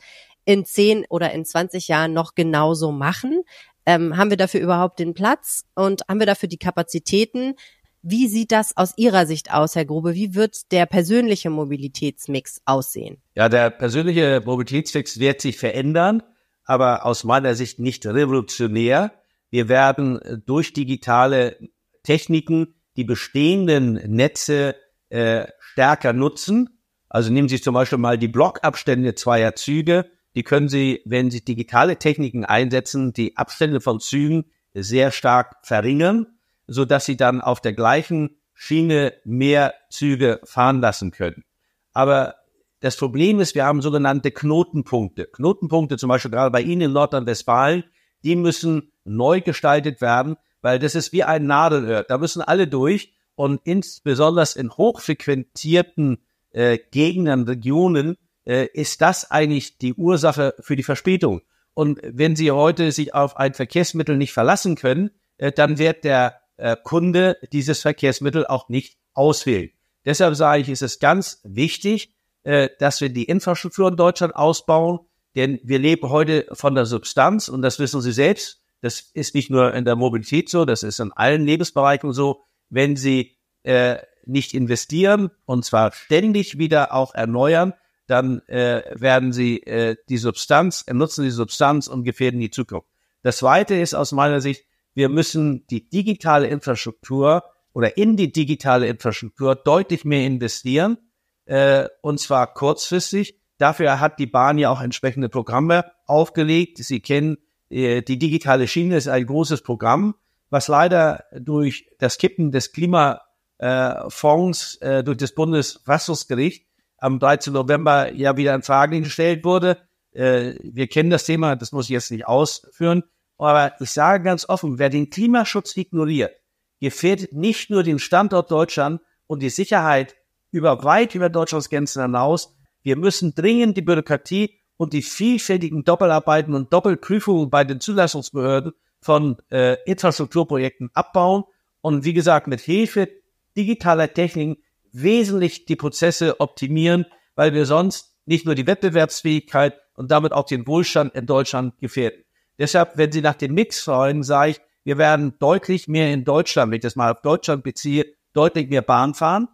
in 10 oder in 20 Jahren noch genauso machen? Ähm, haben wir dafür überhaupt den Platz und haben wir dafür die Kapazitäten? Wie sieht das aus Ihrer Sicht aus, Herr Grube? Wie wird der persönliche Mobilitätsmix aussehen? Ja, der persönliche Mobilitätsmix wird sich verändern, aber aus meiner Sicht nicht revolutionär. Wir werden durch digitale Techniken die bestehenden Netze äh, stärker nutzen. Also nehmen Sie zum Beispiel mal die Blockabstände zweier Züge die können Sie, wenn Sie digitale Techniken einsetzen, die Abstände von Zügen sehr stark verringern, so dass Sie dann auf der gleichen Schiene mehr Züge fahren lassen können. Aber das Problem ist, wir haben sogenannte Knotenpunkte. Knotenpunkte, zum Beispiel gerade bei Ihnen in Nordrhein-Westfalen, die müssen neu gestaltet werden, weil das ist wie ein Nadelöhr. Da müssen alle durch und insbesondere in hochfrequentierten äh, Gegenden, Regionen, äh, ist das eigentlich die Ursache für die Verspätung. Und wenn Sie heute sich auf ein Verkehrsmittel nicht verlassen können, äh, dann wird der äh, Kunde dieses Verkehrsmittel auch nicht auswählen. Deshalb sage ich, ist es ganz wichtig, dass wir die Infrastruktur in Deutschland ausbauen, denn wir leben heute von der Substanz und das wissen Sie selbst. Das ist nicht nur in der Mobilität so, das ist in allen Lebensbereichen so. Wenn Sie äh, nicht investieren und zwar ständig wieder auch erneuern, dann äh, werden sie äh, die Substanz, nutzen die Substanz und gefährden die Zukunft. Das zweite ist aus meiner Sicht, wir müssen die digitale Infrastruktur oder in die digitale Infrastruktur deutlich mehr investieren, äh, und zwar kurzfristig. Dafür hat die Bahn ja auch entsprechende Programme aufgelegt. Sie kennen, äh, die digitale Schiene ist ein großes Programm, was leider durch das Kippen des Klimafonds äh, durch das Bundesverfassungsgericht am 13. November ja wieder in Frage gestellt wurde. Äh, wir kennen das Thema, das muss ich jetzt nicht ausführen. Aber ich sage ganz offen, wer den Klimaschutz ignoriert, gefährdet nicht nur den Standort Deutschland und die Sicherheit über weit über Deutschlands Grenzen hinaus. Wir müssen dringend die Bürokratie und die vielfältigen Doppelarbeiten und Doppelprüfungen bei den Zulassungsbehörden von äh, Infrastrukturprojekten abbauen und wie gesagt mit Hilfe digitaler Techniken wesentlich die Prozesse optimieren, weil wir sonst nicht nur die Wettbewerbsfähigkeit und damit auch den Wohlstand in Deutschland gefährden. Deshalb, wenn Sie nach dem Mix fragen, sage ich, wir werden deutlich mehr in Deutschland, wenn ich das mal auf Deutschland beziehe, deutlich mehr Bahn fahren.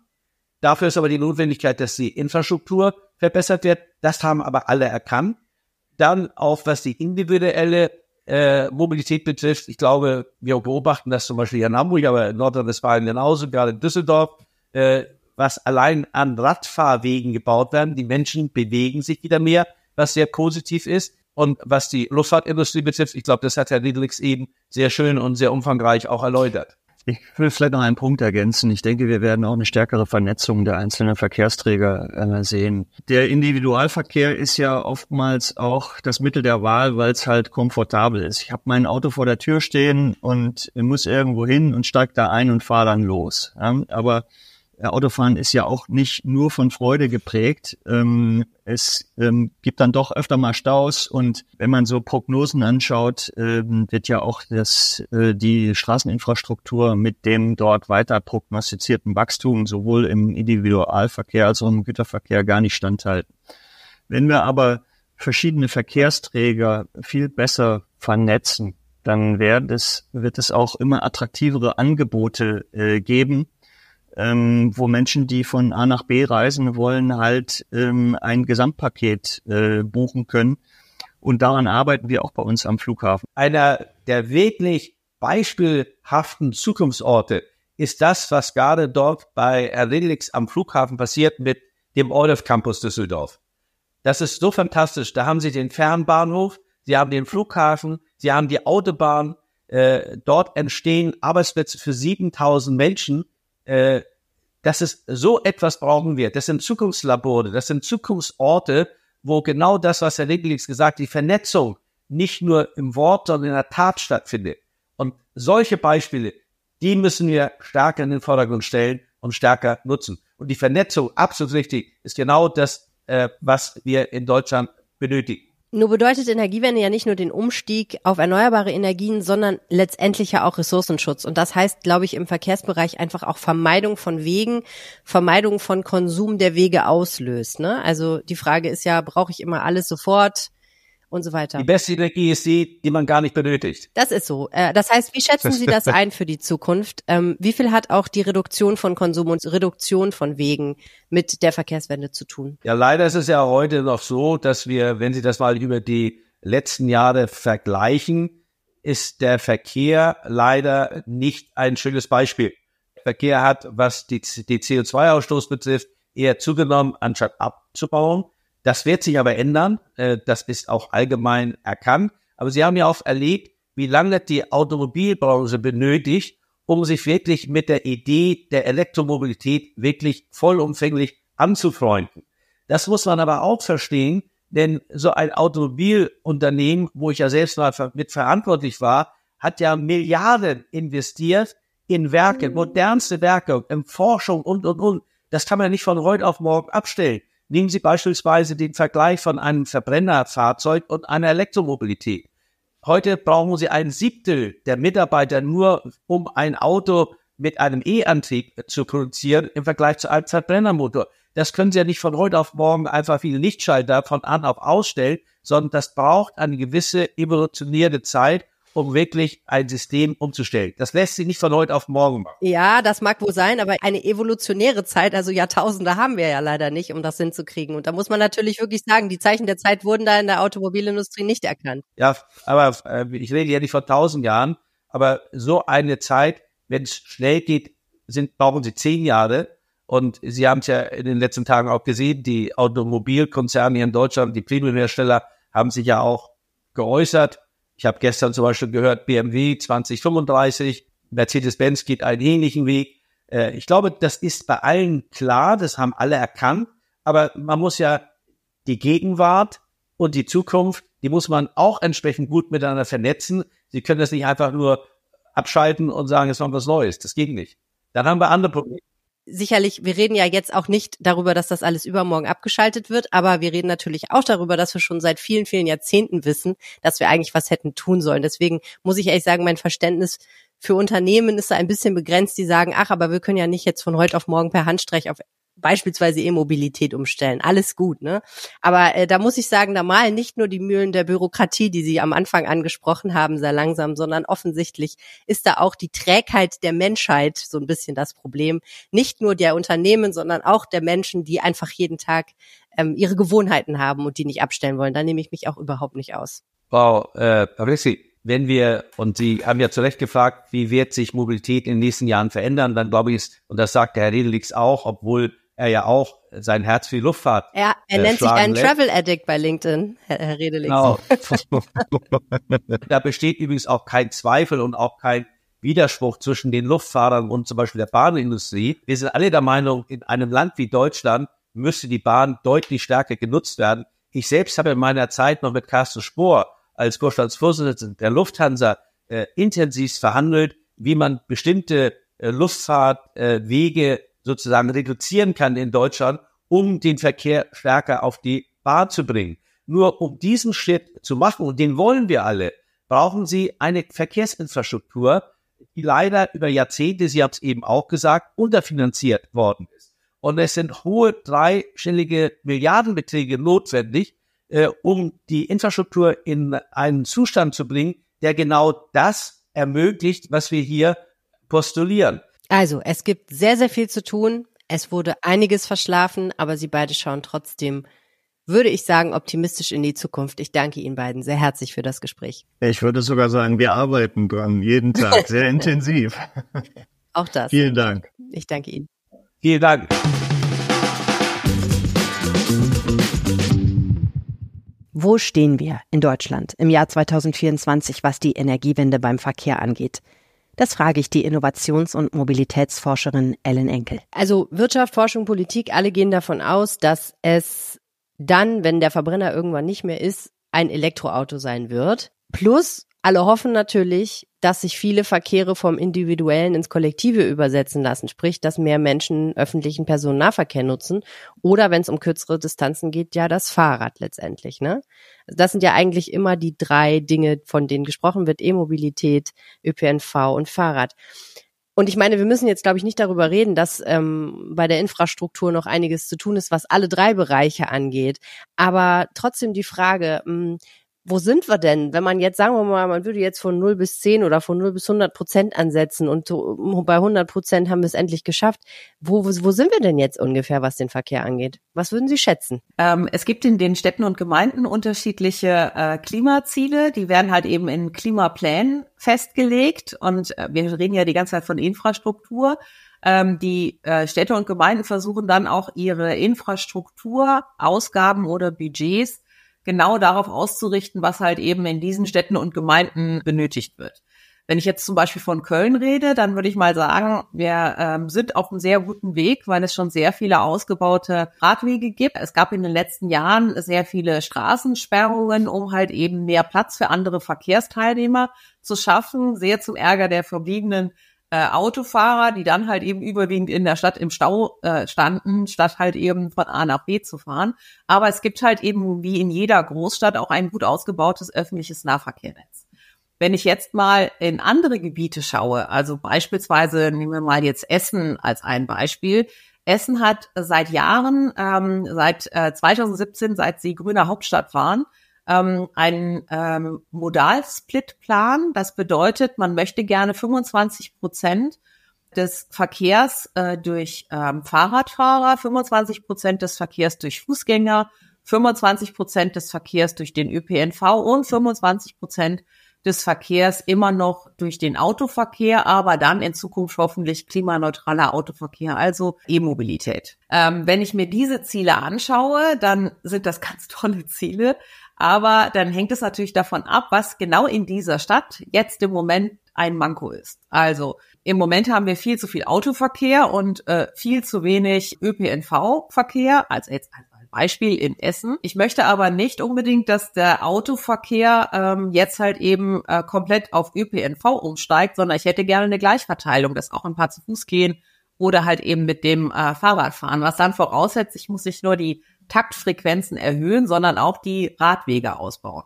Dafür ist aber die Notwendigkeit, dass die Infrastruktur verbessert wird. Das haben aber alle erkannt. Dann auch, was die individuelle äh, Mobilität betrifft. Ich glaube, wir beobachten das zum Beispiel hier in Hamburg, aber in Nordrhein-Westfalen genauso, gerade in Düsseldorf. Äh, was allein an Radfahrwegen gebaut werden. Die Menschen bewegen sich wieder mehr, was sehr positiv ist. Und was die Luftfahrtindustrie betrifft, ich glaube, das hat Herr Riedlix eben sehr schön und sehr umfangreich auch erläutert. Ich will vielleicht noch einen Punkt ergänzen. Ich denke, wir werden auch eine stärkere Vernetzung der einzelnen Verkehrsträger äh, sehen. Der Individualverkehr ist ja oftmals auch das Mittel der Wahl, weil es halt komfortabel ist. Ich habe mein Auto vor der Tür stehen und muss irgendwo hin und steige da ein und fahre dann los. Aber Autofahren ist ja auch nicht nur von Freude geprägt. Ähm, es ähm, gibt dann doch öfter mal Staus und wenn man so Prognosen anschaut, ähm, wird ja auch das, äh, die Straßeninfrastruktur mit dem dort weiter prognostizierten Wachstum sowohl im Individualverkehr als auch im Güterverkehr gar nicht standhalten. Wenn wir aber verschiedene Verkehrsträger viel besser vernetzen, dann wird es, wird es auch immer attraktivere Angebote äh, geben, ähm, wo Menschen, die von A nach B reisen wollen, halt ähm, ein Gesamtpaket äh, buchen können. Und daran arbeiten wir auch bei uns am Flughafen. Einer der wirklich beispielhaften Zukunftsorte ist das, was gerade dort bei Erdilix am Flughafen passiert mit dem Orlev Campus Düsseldorf. Das ist so fantastisch. Da haben Sie den Fernbahnhof, Sie haben den Flughafen, Sie haben die Autobahn. Äh, dort entstehen Arbeitsplätze für 7000 Menschen äh, dass es so etwas brauchen wir. Das sind Zukunftslabore, das sind Zukunftsorte, wo genau das, was Herr Linkelix gesagt, die Vernetzung nicht nur im Wort, sondern in der Tat stattfindet. Und solche Beispiele, die müssen wir stärker in den Vordergrund stellen und stärker nutzen. Und die Vernetzung, absolut richtig, ist genau das, äh, was wir in Deutschland benötigen. Nur bedeutet Energiewende ja nicht nur den Umstieg auf erneuerbare Energien, sondern letztendlich ja auch Ressourcenschutz. Und das heißt, glaube ich, im Verkehrsbereich einfach auch Vermeidung von Wegen, Vermeidung von Konsum der Wege auslöst. Ne? Also die Frage ist ja, brauche ich immer alles sofort? Und so weiter. Die beste Energie ist die, die man gar nicht benötigt. Das ist so. Äh, das heißt, wie schätzen Sie das ein für die Zukunft? Ähm, wie viel hat auch die Reduktion von Konsum und Reduktion von Wegen mit der Verkehrswende zu tun? Ja, leider ist es ja heute noch so, dass wir, wenn Sie das mal über die letzten Jahre vergleichen, ist der Verkehr leider nicht ein schönes Beispiel. Verkehr hat, was die, die CO2-Ausstoß betrifft, eher zugenommen, anstatt abzubauen. Das wird sich aber ändern. Äh, das ist auch allgemein erkannt. Aber Sie haben ja auch erlebt, wie lange die Automobilbranche benötigt, um sich wirklich mit der Idee der Elektromobilität wirklich vollumfänglich anzufreunden. Das muss man aber auch verstehen, denn so ein Automobilunternehmen, wo ich ja selbst mal mit verantwortlich war, hat ja Milliarden investiert in Werke, modernste Werke, in Forschung und, und, und. Das kann man nicht von heute auf morgen abstellen. Nehmen Sie beispielsweise den Vergleich von einem Verbrennerfahrzeug und einer Elektromobilität. Heute brauchen Sie ein Siebtel der Mitarbeiter nur, um ein Auto mit einem E-Antrieb zu produzieren im Vergleich zu einem Verbrennermotor. Das können Sie ja nicht von heute auf morgen einfach viele Lichtschalter von an auf ausstellen, sondern das braucht eine gewisse evolutionäre Zeit um wirklich ein System umzustellen. Das lässt sich nicht von heute auf morgen machen. Ja, das mag wohl sein, aber eine evolutionäre Zeit, also Jahrtausende haben wir ja leider nicht, um das hinzukriegen. Und da muss man natürlich wirklich sagen, die Zeichen der Zeit wurden da in der Automobilindustrie nicht erkannt. Ja, aber äh, ich rede ja nicht von tausend Jahren, aber so eine Zeit, wenn es schnell geht, sind, brauchen sie zehn Jahre. Und Sie haben es ja in den letzten Tagen auch gesehen, die Automobilkonzerne hier in Deutschland, die Premiumhersteller haben sich ja auch geäußert ich habe gestern zum Beispiel gehört, BMW 2035, Mercedes-Benz geht einen ähnlichen Weg. Äh, ich glaube, das ist bei allen klar, das haben alle erkannt, aber man muss ja die Gegenwart und die Zukunft, die muss man auch entsprechend gut miteinander vernetzen. Sie können das nicht einfach nur abschalten und sagen, es kommt was Neues. Das geht nicht. Dann haben wir andere Probleme sicherlich, wir reden ja jetzt auch nicht darüber, dass das alles übermorgen abgeschaltet wird, aber wir reden natürlich auch darüber, dass wir schon seit vielen, vielen Jahrzehnten wissen, dass wir eigentlich was hätten tun sollen. Deswegen muss ich ehrlich sagen, mein Verständnis für Unternehmen ist da ein bisschen begrenzt, die sagen, ach, aber wir können ja nicht jetzt von heute auf morgen per Handstreich auf beispielsweise E-Mobilität umstellen. Alles gut, ne? Aber äh, da muss ich sagen, da malen nicht nur die Mühlen der Bürokratie, die Sie am Anfang angesprochen haben, sehr langsam, sondern offensichtlich ist da auch die Trägheit der Menschheit so ein bisschen das Problem. Nicht nur der Unternehmen, sondern auch der Menschen, die einfach jeden Tag ähm, ihre Gewohnheiten haben und die nicht abstellen wollen. Da nehme ich mich auch überhaupt nicht aus. Frau äh, Pavlisi, wenn wir, und Sie haben ja zu Recht gefragt, wie wird sich Mobilität in den nächsten Jahren verändern, dann glaube ich, und das sagt der Herr Redelix auch, obwohl er ja auch sein Herz für die Luftfahrt. Er, er äh, nennt sich einen lässt. Travel Addict bei LinkedIn, Herr, Herr Redelix. Genau. da besteht übrigens auch kein Zweifel und auch kein, Widerspruch zwischen den Luftfahrern und zum Beispiel der Bahnindustrie. Wir sind alle der Meinung, in einem Land wie Deutschland müsste die Bahn deutlich stärker genutzt werden. Ich selbst habe in meiner Zeit noch mit Carsten Spohr als Vorstandsvorsitzender der Lufthansa äh, intensiv verhandelt, wie man bestimmte äh, Luftfahrtwege äh, sozusagen reduzieren kann in Deutschland, um den Verkehr stärker auf die Bahn zu bringen. Nur um diesen Schritt zu machen, und den wollen wir alle, brauchen Sie eine Verkehrsinfrastruktur, die leider über Jahrzehnte, Sie haben es eben auch gesagt, unterfinanziert worden ist. Und es sind hohe dreistellige Milliardenbeträge notwendig, äh, um die Infrastruktur in einen Zustand zu bringen, der genau das ermöglicht, was wir hier postulieren. Also, es gibt sehr, sehr viel zu tun. Es wurde einiges verschlafen, aber Sie beide schauen trotzdem, würde ich sagen, optimistisch in die Zukunft. Ich danke Ihnen beiden sehr herzlich für das Gespräch. Ich würde sogar sagen, wir arbeiten dran, jeden Tag, sehr intensiv. Auch das. Vielen Dank. Ich danke Ihnen. Vielen Dank. Wo stehen wir in Deutschland im Jahr 2024, was die Energiewende beim Verkehr angeht? Das frage ich die Innovations- und Mobilitätsforscherin Ellen Enkel. Also Wirtschaft, Forschung, Politik, alle gehen davon aus, dass es dann, wenn der Verbrenner irgendwann nicht mehr ist, ein Elektroauto sein wird. Plus alle hoffen natürlich, dass sich viele Verkehre vom Individuellen ins Kollektive übersetzen lassen, sprich, dass mehr Menschen öffentlichen Personennahverkehr nutzen oder wenn es um kürzere Distanzen geht, ja das Fahrrad letztendlich. Ne? Das sind ja eigentlich immer die drei Dinge, von denen gesprochen wird: E-Mobilität, ÖPNV und Fahrrad. Und ich meine, wir müssen jetzt, glaube ich, nicht darüber reden, dass ähm, bei der Infrastruktur noch einiges zu tun ist, was alle drei Bereiche angeht. Aber trotzdem die Frage, mh, hm, wo sind wir denn? Wenn man jetzt, sagen wir mal, man würde jetzt von 0 bis 10 oder von 0 bis 100 Prozent ansetzen und bei 100 Prozent haben wir es endlich geschafft. Wo, wo, wo sind wir denn jetzt ungefähr, was den Verkehr angeht? Was würden Sie schätzen? Ähm, es gibt in den Städten und Gemeinden unterschiedliche äh, Klimaziele. Die werden halt eben in Klimaplänen festgelegt. Und äh, wir reden ja die ganze Zeit von Infrastruktur. Ähm, die äh, Städte und Gemeinden versuchen dann auch ihre Infrastruktur, Ausgaben oder Budgets genau darauf auszurichten, was halt eben in diesen Städten und Gemeinden benötigt wird. Wenn ich jetzt zum Beispiel von Köln rede, dann würde ich mal sagen, wir ähm, sind auf einem sehr guten Weg, weil es schon sehr viele ausgebaute Radwege gibt. Es gab in den letzten Jahren sehr viele Straßensperrungen, um halt eben mehr Platz für andere Verkehrsteilnehmer zu schaffen, sehr zum Ärger der verbliebenen äh, Autofahrer, die dann halt eben überwiegend in der Stadt im Stau äh, standen, statt halt eben von A nach B zu fahren. Aber es gibt halt eben wie in jeder Großstadt auch ein gut ausgebautes öffentliches Nahverkehrnetz. Wenn ich jetzt mal in andere Gebiete schaue, also beispielsweise nehmen wir mal jetzt Essen als ein Beispiel. Essen hat seit Jahren, ähm, seit äh, 2017, seit sie grüne Hauptstadt waren, ähm, einen ähm, Modalsplitplan. Das bedeutet, man möchte gerne 25 Prozent des Verkehrs äh, durch ähm, Fahrradfahrer, 25 Prozent des Verkehrs durch Fußgänger, 25 Prozent des Verkehrs durch den ÖPNV und 25 Prozent des Verkehrs immer noch durch den Autoverkehr, aber dann in Zukunft hoffentlich klimaneutraler Autoverkehr, also E-Mobilität. Ähm, wenn ich mir diese Ziele anschaue, dann sind das ganz tolle Ziele. Aber dann hängt es natürlich davon ab, was genau in dieser Stadt jetzt im Moment ein Manko ist. Also im Moment haben wir viel zu viel Autoverkehr und äh, viel zu wenig ÖPNV-Verkehr, als jetzt ein Beispiel in Essen. Ich möchte aber nicht unbedingt, dass der Autoverkehr ähm, jetzt halt eben äh, komplett auf ÖPNV umsteigt, sondern ich hätte gerne eine Gleichverteilung, dass auch ein paar zu Fuß gehen oder halt eben mit dem äh, Fahrrad fahren. Was dann voraussetzt, ich muss nicht nur die Taktfrequenzen erhöhen, sondern auch die Radwege ausbauen.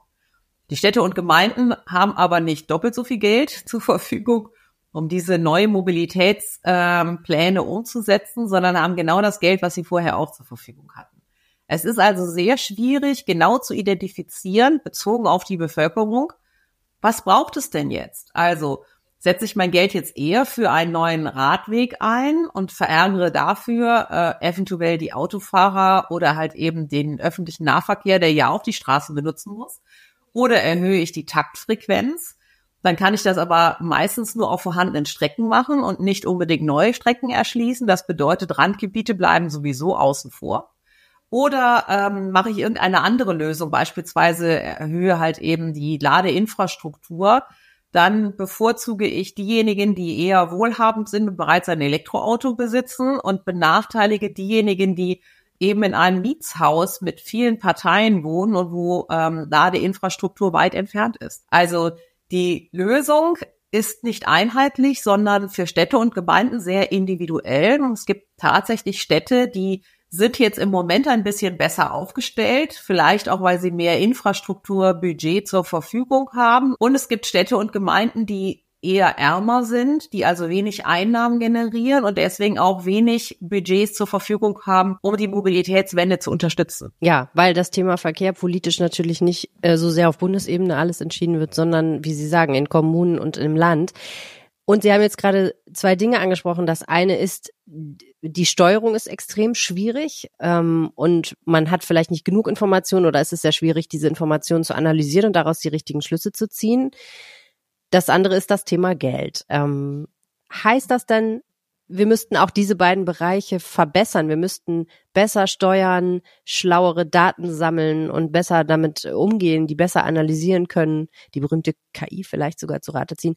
Die Städte und Gemeinden haben aber nicht doppelt so viel Geld zur Verfügung, um diese neuen Mobilitätspläne ähm, umzusetzen, sondern haben genau das Geld, was sie vorher auch zur Verfügung hatten. Es ist also sehr schwierig, genau zu identifizieren, bezogen auf die Bevölkerung, was braucht es denn jetzt? Also setze ich mein Geld jetzt eher für einen neuen Radweg ein und verärgere dafür äh, eventuell die Autofahrer oder halt eben den öffentlichen Nahverkehr, der ja auch die Straßen benutzen muss. Oder erhöhe ich die Taktfrequenz. Dann kann ich das aber meistens nur auf vorhandenen Strecken machen und nicht unbedingt neue Strecken erschließen. Das bedeutet, Randgebiete bleiben sowieso außen vor. Oder ähm, mache ich irgendeine andere Lösung, beispielsweise erhöhe halt eben die Ladeinfrastruktur dann bevorzuge ich diejenigen, die eher wohlhabend sind und bereits ein Elektroauto besitzen und benachteilige diejenigen, die eben in einem Mietshaus mit vielen Parteien wohnen und wo ähm, Ladeinfrastruktur weit entfernt ist. Also die Lösung ist nicht einheitlich, sondern für Städte und Gemeinden sehr individuell. Und es gibt tatsächlich Städte, die sind jetzt im Moment ein bisschen besser aufgestellt, vielleicht auch, weil sie mehr Infrastrukturbudget zur Verfügung haben. Und es gibt Städte und Gemeinden, die eher ärmer sind, die also wenig Einnahmen generieren und deswegen auch wenig Budgets zur Verfügung haben, um die Mobilitätswende zu unterstützen. Ja, weil das Thema Verkehr politisch natürlich nicht äh, so sehr auf Bundesebene alles entschieden wird, sondern, wie Sie sagen, in Kommunen und im Land. Und Sie haben jetzt gerade zwei Dinge angesprochen. Das eine ist, die Steuerung ist extrem schwierig ähm, und man hat vielleicht nicht genug Informationen oder es ist sehr schwierig, diese Informationen zu analysieren und daraus die richtigen Schlüsse zu ziehen. Das andere ist das Thema Geld. Ähm, heißt das denn, wir müssten auch diese beiden Bereiche verbessern. Wir müssten besser steuern, schlauere Daten sammeln und besser damit umgehen, die besser analysieren können, die berühmte KI vielleicht sogar zu Rate ziehen.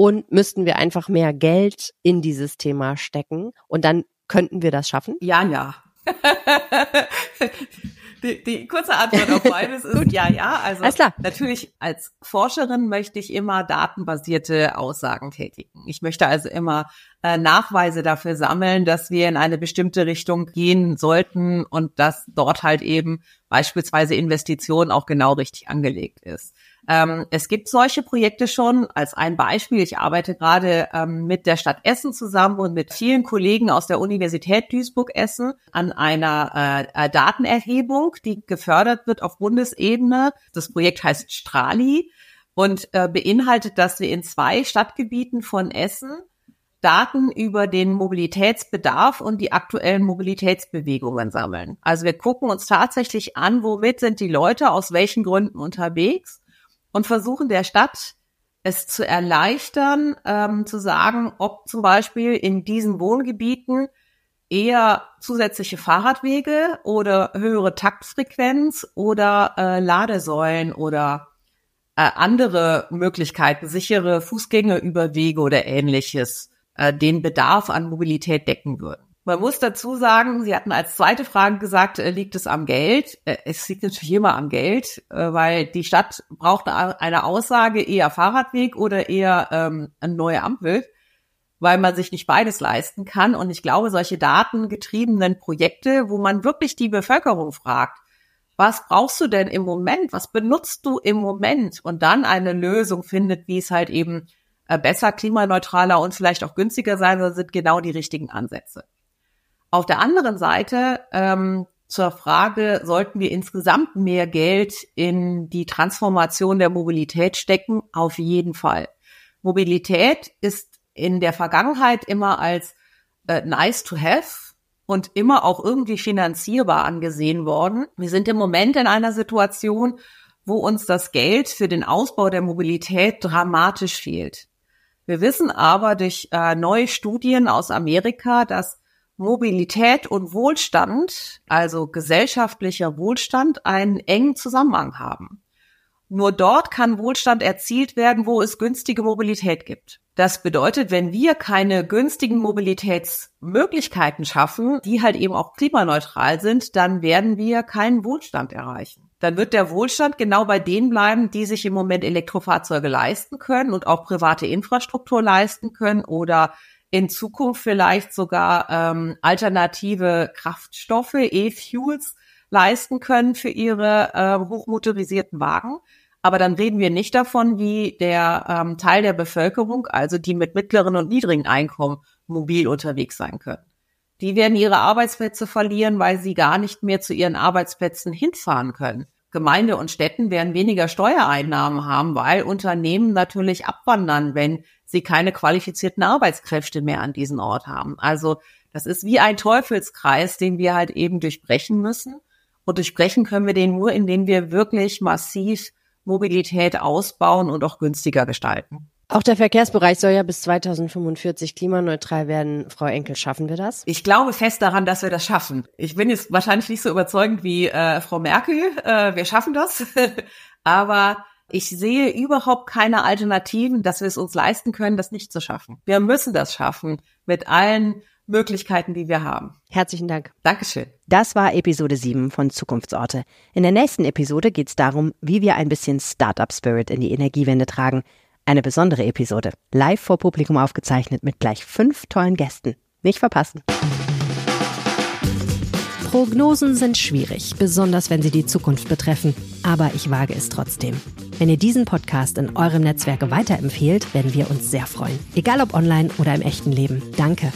Und müssten wir einfach mehr Geld in dieses Thema stecken und dann könnten wir das schaffen? Ja, ja. Die, die kurze Antwort auf beides ist ja, ja. Also natürlich als Forscherin möchte ich immer datenbasierte Aussagen tätigen. Ich möchte also immer äh, Nachweise dafür sammeln, dass wir in eine bestimmte Richtung gehen sollten und dass dort halt eben beispielsweise Investitionen auch genau richtig angelegt ist. Ähm, es gibt solche Projekte schon. Als ein Beispiel, ich arbeite gerade ähm, mit der Stadt Essen zusammen und mit vielen Kollegen aus der Universität Duisburg-Essen an einer äh, äh, Datenerhebung, die gefördert wird auf Bundesebene. Das Projekt heißt Strali und äh, beinhaltet, dass wir in zwei Stadtgebieten von Essen Daten über den Mobilitätsbedarf und die aktuellen Mobilitätsbewegungen sammeln. Also wir gucken uns tatsächlich an, womit sind die Leute aus welchen Gründen unterwegs und versuchen der Stadt es zu erleichtern, ähm, zu sagen, ob zum Beispiel in diesen Wohngebieten eher zusätzliche Fahrradwege oder höhere Taktfrequenz oder äh, Ladesäulen oder äh, andere Möglichkeiten, sichere Fußgängerüberwege oder ähnliches, äh, den Bedarf an Mobilität decken würden. Man muss dazu sagen, Sie hatten als zweite Frage gesagt, äh, liegt es am Geld? Äh, es liegt natürlich immer am Geld, äh, weil die Stadt braucht eine Aussage, eher Fahrradweg oder eher ähm, eine neue Ampel, weil man sich nicht beides leisten kann. Und ich glaube, solche datengetriebenen Projekte, wo man wirklich die Bevölkerung fragt, was brauchst du denn im Moment? Was benutzt du im Moment? Und dann eine Lösung findet, wie es halt eben besser, klimaneutraler und vielleicht auch günstiger sein soll, sind genau die richtigen Ansätze. Auf der anderen Seite ähm, zur Frage, sollten wir insgesamt mehr Geld in die Transformation der Mobilität stecken? Auf jeden Fall. Mobilität ist in der Vergangenheit immer als äh, nice to have und immer auch irgendwie finanzierbar angesehen worden. Wir sind im Moment in einer Situation, wo uns das Geld für den Ausbau der Mobilität dramatisch fehlt. Wir wissen aber durch äh, neue Studien aus Amerika, dass Mobilität und Wohlstand, also gesellschaftlicher Wohlstand, einen engen Zusammenhang haben. Nur dort kann Wohlstand erzielt werden, wo es günstige Mobilität gibt. Das bedeutet, wenn wir keine günstigen Mobilitätsmöglichkeiten schaffen, die halt eben auch klimaneutral sind, dann werden wir keinen Wohlstand erreichen. Dann wird der Wohlstand genau bei denen bleiben, die sich im Moment Elektrofahrzeuge leisten können und auch private Infrastruktur leisten können oder in Zukunft vielleicht sogar ähm, alternative Kraftstoffe, E-Fuels leisten können für ihre äh, hochmotorisierten Wagen. Aber dann reden wir nicht davon, wie der ähm, Teil der Bevölkerung, also die mit mittleren und niedrigen Einkommen, mobil unterwegs sein können. Die werden ihre Arbeitsplätze verlieren, weil sie gar nicht mehr zu ihren Arbeitsplätzen hinfahren können. Gemeinde und Städten werden weniger Steuereinnahmen haben, weil Unternehmen natürlich abwandern, wenn sie keine qualifizierten Arbeitskräfte mehr an diesen Ort haben. Also das ist wie ein Teufelskreis, den wir halt eben durchbrechen müssen. Und durchbrechen können wir den nur, indem wir wirklich massiv Mobilität ausbauen und auch günstiger gestalten. Auch der Verkehrsbereich soll ja bis 2045 klimaneutral werden. Frau Enkel, schaffen wir das? Ich glaube fest daran, dass wir das schaffen. Ich bin jetzt wahrscheinlich nicht so überzeugend wie äh, Frau Merkel. Äh, wir schaffen das. Aber Ich sehe überhaupt keine Alternativen, dass wir es uns leisten können, das nicht zu schaffen. Wir müssen das schaffen mit allen Möglichkeiten, die wir haben. Herzlichen Dank. Dankeschön. Das war Episode 7 von Zukunftsorte. In der nächsten Episode geht es darum, wie wir ein bisschen Startup Spirit in die Energiewende tragen. Eine besondere Episode, live vor Publikum aufgezeichnet mit gleich fünf tollen Gästen. Nicht verpassen. Prognosen sind schwierig, besonders wenn sie die Zukunft betreffen. Aber ich wage es trotzdem. Wenn ihr diesen Podcast in eurem Netzwerk weiterempfehlt, werden wir uns sehr freuen. Egal ob online oder im echten Leben. Danke.